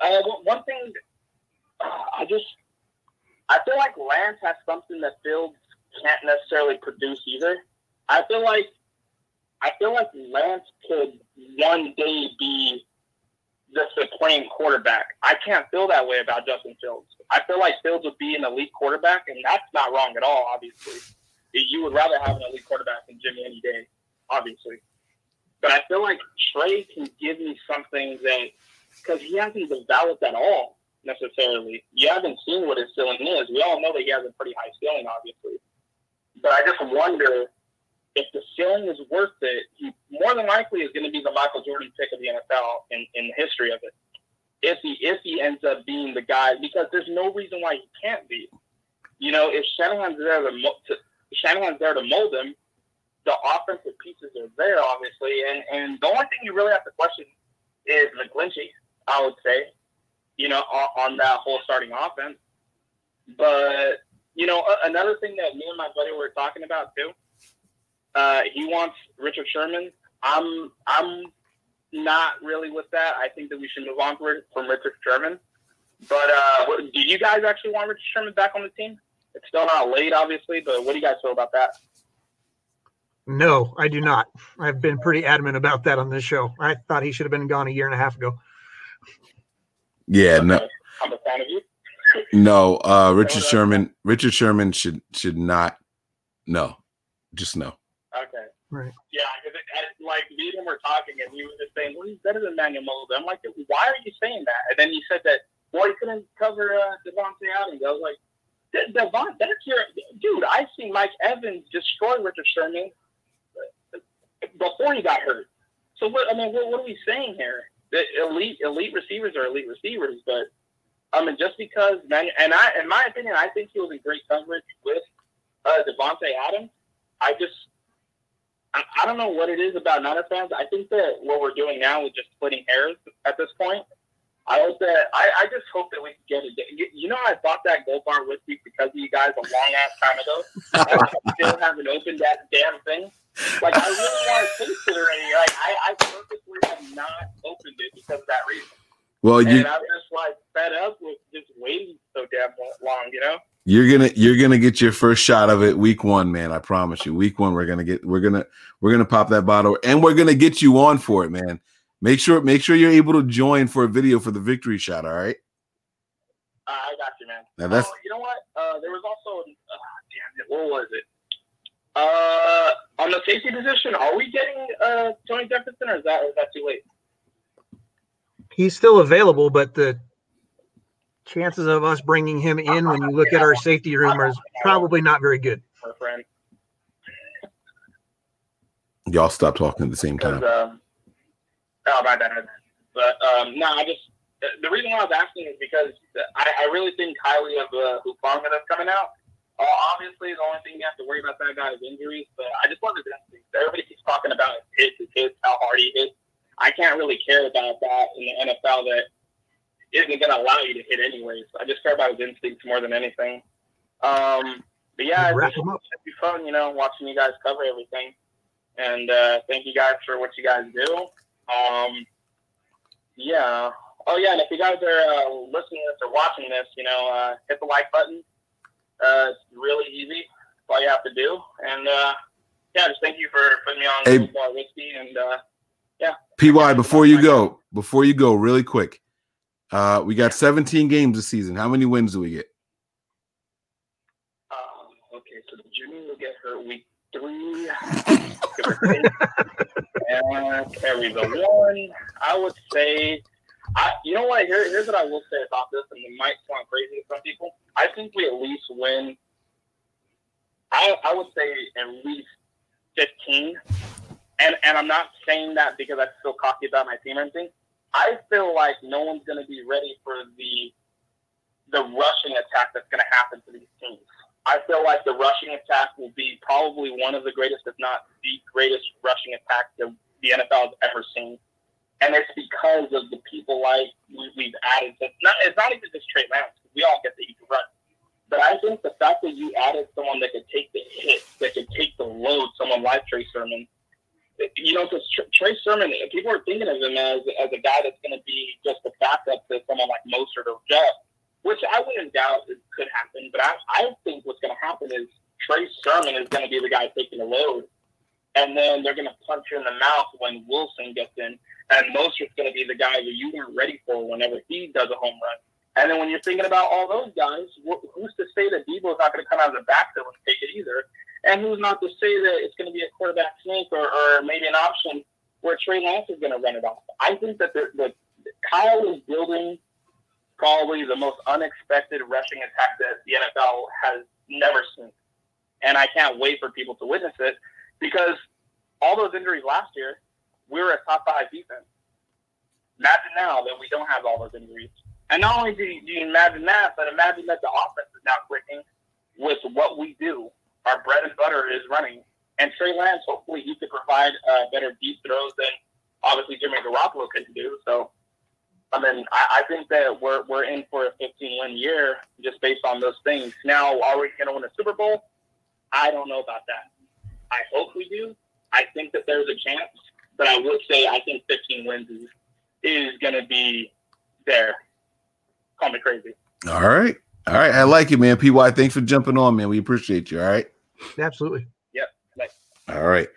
uh, one- thing, uh, I just I feel like Lance has something that Fields can't necessarily produce either. I feel like I feel like Lance could one day be the supreme quarterback. I can't feel that way about Justin Fields. I feel like Fields would be an elite quarterback, and that's not wrong at all. Obviously, you would rather have an elite quarterback than Jimmy any day, obviously. But I feel like Trey can give me something that because he hasn't developed at all necessarily. You haven't seen what his ceiling is. We all know that he has a pretty high ceiling, obviously. But I just wonder if the ceiling is worth it. He more than likely is going to be the Michael Jordan pick of the NFL in, in the history of it. If he if he ends up being the guy, because there's no reason why he can't be. You know, if Shanahan's there to, to Shanahan's there to mold him, the offensive pieces are there, obviously, and and the only thing you really have to question is McGlinchey. I would say, you know, on, on that whole starting offense. But you know, another thing that me and my buddy were talking about too. Uh, he wants Richard Sherman. I'm I'm not really with that. I think that we should move on from Richard Sherman. But uh, what, do you guys actually want Richard Sherman back on the team? It's still not late, obviously, but what do you guys feel about that? No, I do not. I've been pretty adamant about that on this show. I thought he should have been gone a year and a half ago. Yeah, no. I'm a fan of you. No, uh, Richard Sherman. Richard Sherman should should not. No, just no. Okay. Right. Yeah, because like me and him were talking, and he was just saying, "Well, he's better than Manuel Molden." I'm like, "Why are you saying that?" And then he said that, "Well, he couldn't cover uh, Davante Adams." I was like, "Devon, that's your dude." I see Mike Evans destroy Richard Sherman before he got hurt. So what? I mean, what, what are we saying here? The elite elite receivers are elite receivers, but I mean, just because man, and I, in my opinion, I think he was in great coverage with uh, Davante Adams. I just, I, I don't know what it is about Niner fans. I think that what we're doing now is just splitting hairs at this point. I hope that I, I just hope that we can get it. You, you know, I bought that Gold Bar whiskey because of you guys a long ass time ago. I still haven't opened that damn thing. Like I really want to taste it already. Like I, I purposely have not opened it because of that reason. Well, and you I'm just like fed up with just waiting so damn long. You know. You're gonna you're gonna get your first shot of it week one, man. I promise you. Week one, we're gonna get we're gonna we're gonna pop that bottle, and we're gonna get you on for it, man. Make sure make sure you're able to join for a video for the victory shot. All right. Uh, I got you, man. Now that's Oh, you know what? Uh, there was also, uh, damn it, what was it? Uh, on the safety position, are we getting uh, Tony Jefferson, or is that or is that too late? He's still available, but the chances of us bringing him in when you look at our safety room is probably not very good. My friend, y'all stop talking at the same time. um, oh my bad. But um, no, I just the- the reason why I was asking is because I, I really think highly of uh, Hufanga that's coming out. Uh, obviously, the only thing you have to worry about that guy is injuries. But I just wanted to everybody keeps talking about his hits, his hits, how hard he hits. I can't really care about that in the NFL that isn't going to allow you to hit anyways. I just care about his instincts more than anything. Um, but yeah, Wrap it's, him up. it'd be fun, you know, watching you guys cover everything. And uh, thank you guys for what you guys do. Um, yeah. Oh yeah, and if you guys are uh, listening to this or watching this, you know, uh, hit the like button. Uh, it's really easy. That's all you have to do. And uh, yeah, just thank you for putting me on Hey. Gold Whiskey. And uh, yeah, Py, before you go, before you go, really quick. Uh, we got 17 games this season. How many wins do we get? Um, okay, so Jimmy will get her week three. and carry the one. I would say, I you know what? Here, here's what I will say about this, and it might sound crazy to some people. I think we at least win. I I would say at least fifteen, and and I'm not saying that because I feel cocky about my team or anything. I feel like no one's going to be ready for the the rushing attack that's going to happen to these teams. I feel like the rushing attack will be probably one of the greatest, if not the greatest, rushing attack that the NFL has ever seen. And it's because of the people like we, we've added. It's not, it's not even just Trey Lance. We all get that he can run. But I think the fact that you added someone that could take the hit, that could take the load, someone like Trey Sermon, you know, because Trey Sermon, people are thinking of him as, as a guy that's going to be just a backup to someone like Mostert or Jeff. which I wouldn't doubt it could happen. But I, I think what's going to happen is Trey Sermon is going to be the guy taking the load, and then they're going to punch you in the mouth when Wilson gets in, and Mostert's going to be the guy that you weren't ready for whenever he does a home run. And then when you're thinking about all those guys, wh- who's to say that Debo's not going to come out of the backfield and take it either? And who's not to say that it's going to be a quarterback sneak or, or maybe an option where Trey Lance is going to run it off? I think that the, the Kyle is building probably the most unexpected rushing attack that the NFL has never seen. And I can't wait for people to witness it because all those injuries last year, we were a top five defense. Imagine now that we don't have all those injuries. And not only do you, do you imagine that, but imagine that the offense is now clicking with what we do. Our bread and butter is running. And Trey Lance, hopefully, he could provide uh, better deep throws than obviously Jimmy Garoppolo could do. So, I mean, I, I think that we're, we're in for a 15 win year just based on those things. Now, are we going to win a Super Bowl? I don't know about that. I hope we do. I think that there's a chance, but I would say I think 15 wins is, is going to be there. Call me crazy. All right. All right. I like it, man. PY, thanks for jumping on, man. We appreciate you. All right. Absolutely. Yep. Like, All right.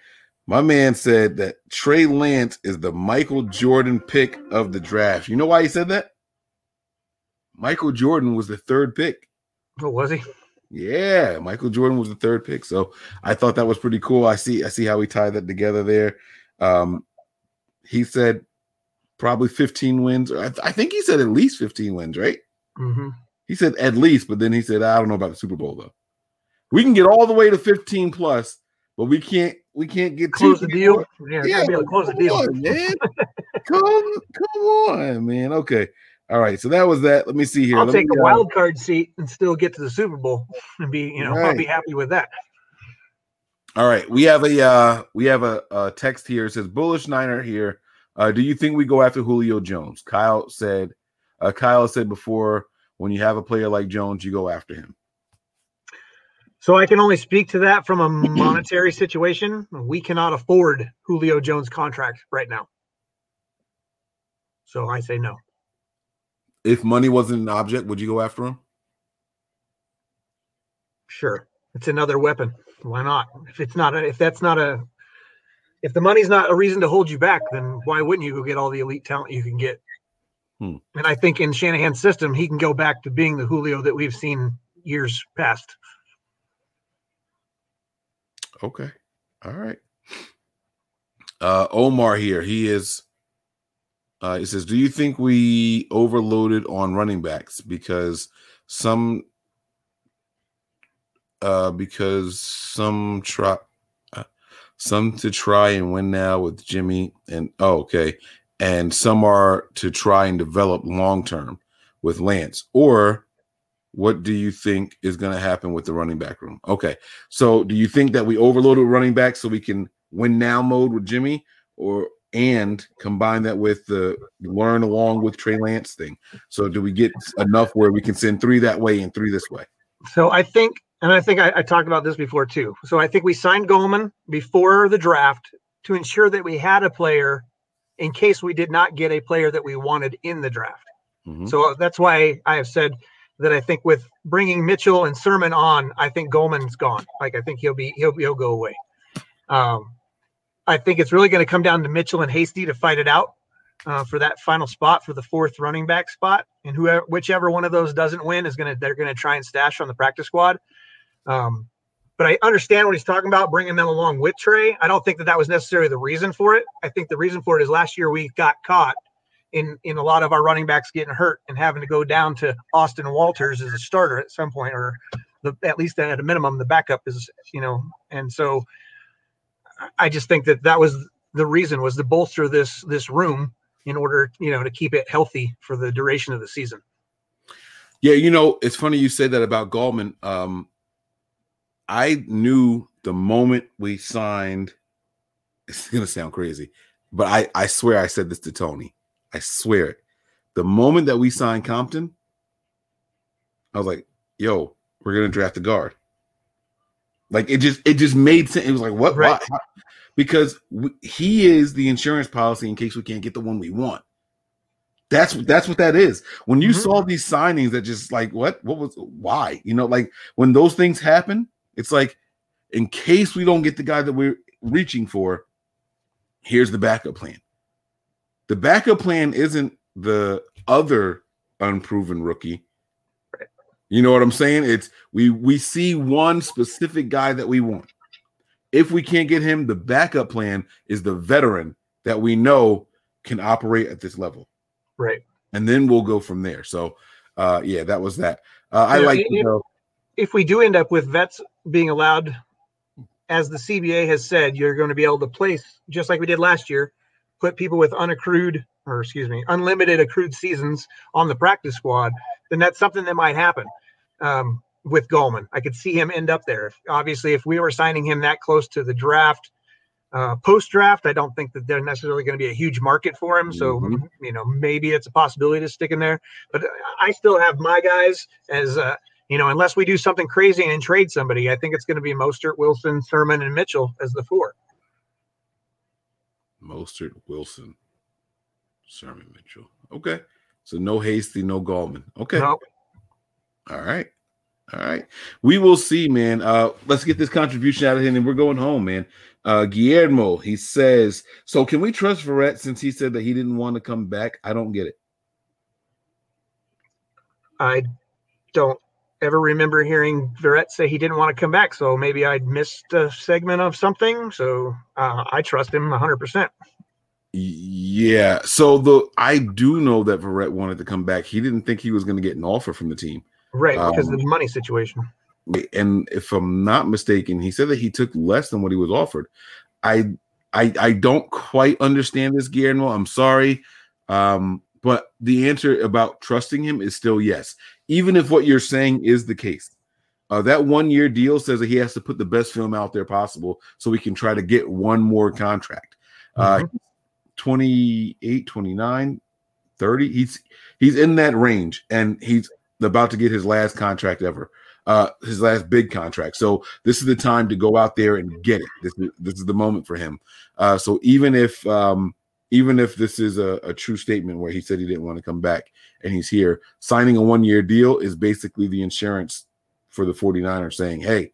My man said that Trey Lance is the Michael Jordan pick of the draft. You know why he said that? Michael Jordan was the third pick. Oh, was he? Yeah, Michael Jordan was the third pick. So I thought that was pretty cool. I see I see how we tied that together there. Um he said probably 15 wins. I, I think he said at least 15 wins, right? Mm-hmm. He said at least, but then he said, I don't know about the Super Bowl though. We can get all the way to 15 plus, but we can't we can't get Close the deal. Yeah, gotta be able to close the deal. on, man. come, come on, man. Okay. All right. So that was that. Let me see here. I'll Let take me, a uh, wild card seat and still get to the Super Bowl and be, you know, I'll be happy with that. All right, we have a uh we have a, a text here. It says bullish Niner here. Uh, do you think we go after Julio Jones? Kyle said. Uh, Kyle said before when you have a player like Jones, you go after him. So I can only speak to that from a monetary situation. We cannot afford Julio Jones' contract right now. So I say no. If money wasn't an object, would you go after him? Sure. It's another weapon. Why not? If it's not a, if that's not a if the money's not a reason to hold you back, then why wouldn't you go get all the elite talent you can get? Hmm. And I think in Shanahan's system, he can go back to being the Julio that we've seen years past. Okay. All right. Uh Omar here. He is uh he says, Do you think we overloaded on running backs because some uh because some try uh, some to try and win now with Jimmy and oh okay and some are to try and develop long term with Lance or what do you think is going to happen with the running back room? Okay. So do you think that we overloaded running back so we can win now mode with Jimmy or and combine that with the learn along with Trey Lance thing? So do we get enough where we can send three that way and three this way? So I think, and I think I, I talked about this before too. So I think we signed Gallman before the draft to ensure that we had a player in case we did not get a player that we wanted in the draft. Mhm. So that's why I have said that I think with bringing Mitchell and Sermon on, I think Gallman's gone. Like I think he'll be he'll he'll go away. Um, I think it's really going to come down to Mitchell and Hasty to fight it out uh, for that final spot for the fourth running back spot, and whoever whichever one of those doesn't win is going to they're going to try and stash on the practice squad. Um, but I understand what he's talking about, bringing them along with Trey. I don't think that that was necessarily the reason for it. I think the reason for it is last year we got caught in in a lot of our running backs getting hurt and having to go down to Austin Walters as a starter at some point, or the at least at a minimum the backup is you know. And so I just think that that was the reason was to bolster this this room in order you know to keep it healthy for the duration of the season. Yeah, you know, it's funny you say that about Gallman. Um, I knew the moment we signed, it's gonna sound crazy, but I, I swear I said this to Tony. I swear it. The moment that we signed Compton, I was like, yo, we're gonna draft a guard. Like it just it just made sense. It was like, what? Right. Why? Because we, he is the insurance policy in case we can't get the one we want. That's that's what that is. When you Mhm. saw these signings that just like what what was why? You know, like when those things happen, it's like in case we don't get the guy that we're reaching for, here's the backup plan. The backup plan isn't the other unproven rookie. You know what I'm saying? It's we we see one specific guy that we want. If we can't get him, the backup plan is the veteran that we know can operate at this level Right. and then we'll go from there. So, uh, yeah, that was that. Uh, I like you know, if we do end up with vets being allowed, as the CBA has said, you're going to be able to place just like we did last year, put people with unaccrued or excuse me, unlimited accrued seasons on the practice squad. Then that's something that might happen um, with Gallman. I could see him end up there. If, obviously, if we were signing him that close to the draft. Uh, post draft, I don't think that they're necessarily going to be a huge market for him. So, Mhm. you know, maybe it's a possibility to stick in there. But I still have my guys as uh, you know, unless we do something crazy and trade somebody, I think it's going to be Mostert, Wilson, Sermon, and Mitchell as the four. Mostert, Wilson, Sermon Mitchell. Okay. So no Hasty, no Gallman. Okay. No, All right. All right. We will see, man. Uh, let's get this contribution out of him and we're going home, man. Uh, Guillermo, he says, so can we trust Verrett since he said that he didn't want to come back? I don't get it. I don't ever remember hearing Verrett say he didn't want to come back. So maybe I'd missed a segment of something. So uh, I trust him 100%. Yeah. So the I do know that Verrett wanted to come back. He didn't think he was going to get an offer from the team. Right. Because Um, of the money situation. and if I'm not mistaken, he said that he took less than what he was offered. I I I don't quite understand this, Guillermo. I'm sorry. Um, but the answer about trusting him is still yes, even if what you're saying is the case. Uh, that one year deal says that he has to put the best film out there possible so we can try to get one more contract. Uh, 28, 29, 30. He's he's in that range and he's about to get his last contract ever uh his last big contract so this is the time to go out there and get it this is this is the moment for him uh so even if um even if this is a, a true statement where he said he didn't want to come back and he's here signing a one year deal is basically the insurance for the 49ers saying hey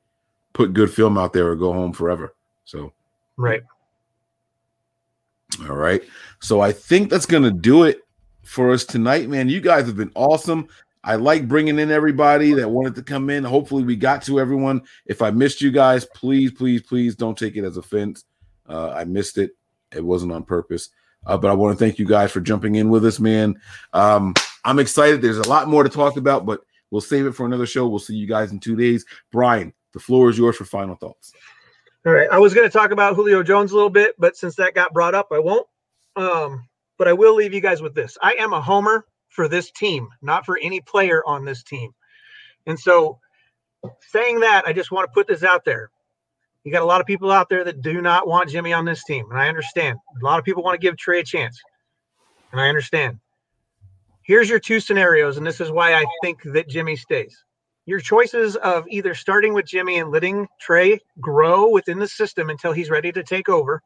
put good film out there or go home forever so Right. all right. So I think that's going to do it for us tonight, man. You guys have been awesome. I like bringing in everybody that wanted to come in. Hopefully, we got to everyone. If I missed you guys, please, please, please don't take it as offense. Uh, I missed it. It wasn't on purpose. Uh, but I want to thank you guys for jumping in with us, man. Um, I'm excited. There's a lot more to talk about, but we'll save it for another show. We'll see you guys in two days. Brian, the floor is yours for final thoughts. All right. I was going to talk about Julio Jones a little bit, but since that got brought up, I won't. Um, but I will leave you guys with this. I am a homer for this team, not for any player on this team. And so, saying that, I just want to put this out there. You got a lot of people out there that do not want Jimmy on this team, and I understand. A lot of people want to give Trey a chance, and I understand. Here's your two scenarios, and this is why I think that Jimmy stays your choices of either starting with Jimmy and letting Trey grow within the system until he's ready to take over,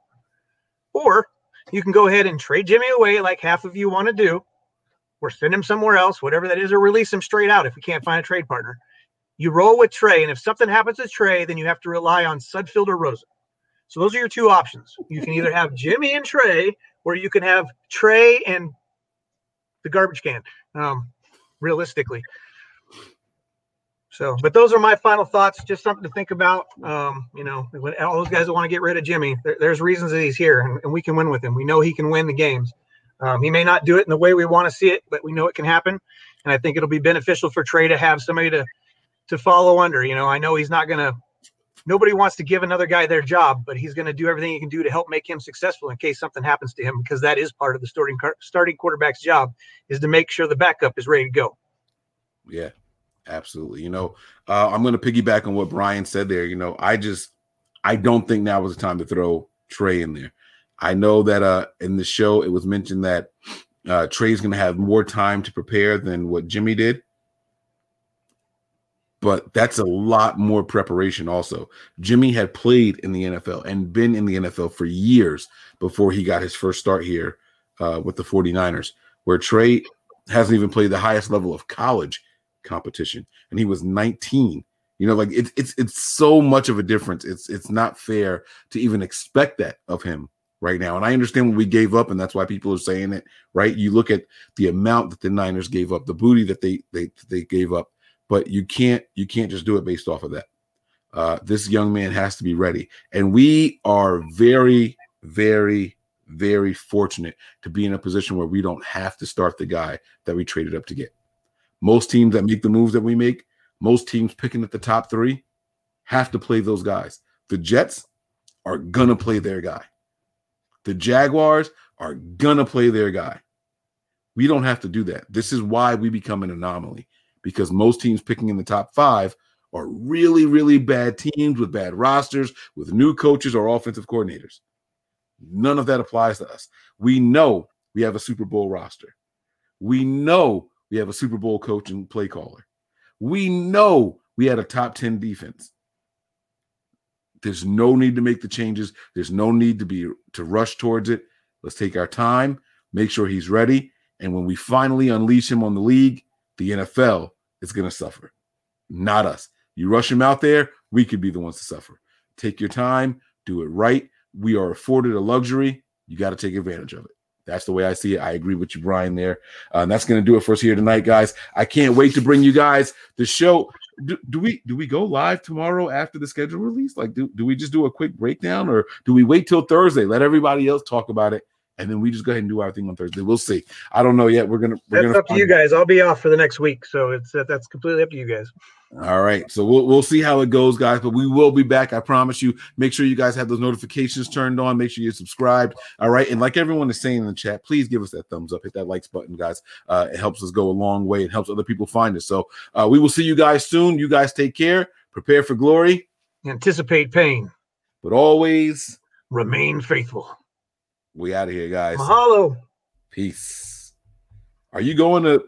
or you can go ahead and trade Jimmy away like half of you want to do, or send him somewhere else, whatever that is, or release him straight out if we can't find a trade partner. You roll with Trey, and if something happens to Trey, then you have to rely on Sudfeld or Rosen. So those are your two options. You can either have Jimmy and Trey, or you can have Trey and the garbage can. Um, realistically. So, but those are my final thoughts. Just something to think about. Um, you know, when all those guys that want to get rid of Jimmy, there, there's reasons that he's here, and, and we can win with him. We know he can win the games. Um, he may not do it in the way we want to see it, but we know it can happen. And I think it'll be beneficial for Trey to have somebody to to follow under. You know, I know he's not going to. Nobody wants to give another guy their job, but he's going to do everything he can do to help make him successful in case something happens to him, because that is part of the starting starting quarterback's job is to make sure the backup is ready to go. Yeah, absolutely. You know, uh, I'm going to piggyback on what Brian said there. You know, I just I don't think now was the time to throw Trey in there. I know that uh in the show it was mentioned that uh Trey's going to have more time to prepare than what Jimmy did. But that's a lot more preparation also. Jimmy had played in the NFL and been in the NFL for years before he got his first start here uh, with the 49ers. where Trey hasn't even played the highest level of college competition, and he was 19. You know, like it's it's it's so much of a difference. It's it's not fair to even expect that of him right now. And I understand what we gave up, and that's why people are saying it, right? You look at the amount that the Niners gave up, the booty that they they they gave up, but you can't you can't just do it based off of that. Uh, this young man has to be ready, and we are very, very, very fortunate to be in a position where we don't have to start the guy that we traded up to get. Most teams that make the moves that we make, most teams picking at the top three, have to play those guys. The Jets are gonna play their guy. The Jaguars are gonna play their guy. We don't have to do that. This is why we become an anomaly because most teams picking in the top five are really, really bad teams with bad rosters, with new coaches or offensive coordinators. None of that applies to us. We know we have a Super Bowl roster. We know we have a Super Bowl coach and play caller. We know we had a top 10 defense. There's no need to make the changes. There's no need to be to rush towards it. Let's take our time, make sure he's ready, and when we finally unleash him on the league, the NFL is going to suffer, not us. You rush him out there, we could be the ones to suffer. Take your time, do it right. We are afforded a luxury. You got to take advantage of it. That's the way I see it. I agree with you, Brian, there. Uh, and that's going to do it for us here tonight, guys. I can't wait to bring you guys the show. Do, do we do we go live tomorrow after the schedule release? Like, do, do we just do a quick breakdown or do we wait till Thursday? Let everybody else talk about it and then we just go ahead and do our thing on Thursday. We'll see. I don't know yet. We're gonna. We're That's gonna up to you guys. I'll be off for the next week, so it's that, that's completely up to you guys. All right. So we'll we'll see how it goes, guys. But we will be back. I promise you. Make sure you guys have those notifications turned on. Make sure you're subscribed. All right. And like everyone is saying in the chat, please give us that thumbs up. Hit that likes button, guys. Uh, it helps us go a long way. It helps other people find us. So uh, we will see you guys soon. You guys take care. Prepare for glory. Anticipate pain. But always remain faithful. We out of here, guys. Mahalo. Peace. Are you going to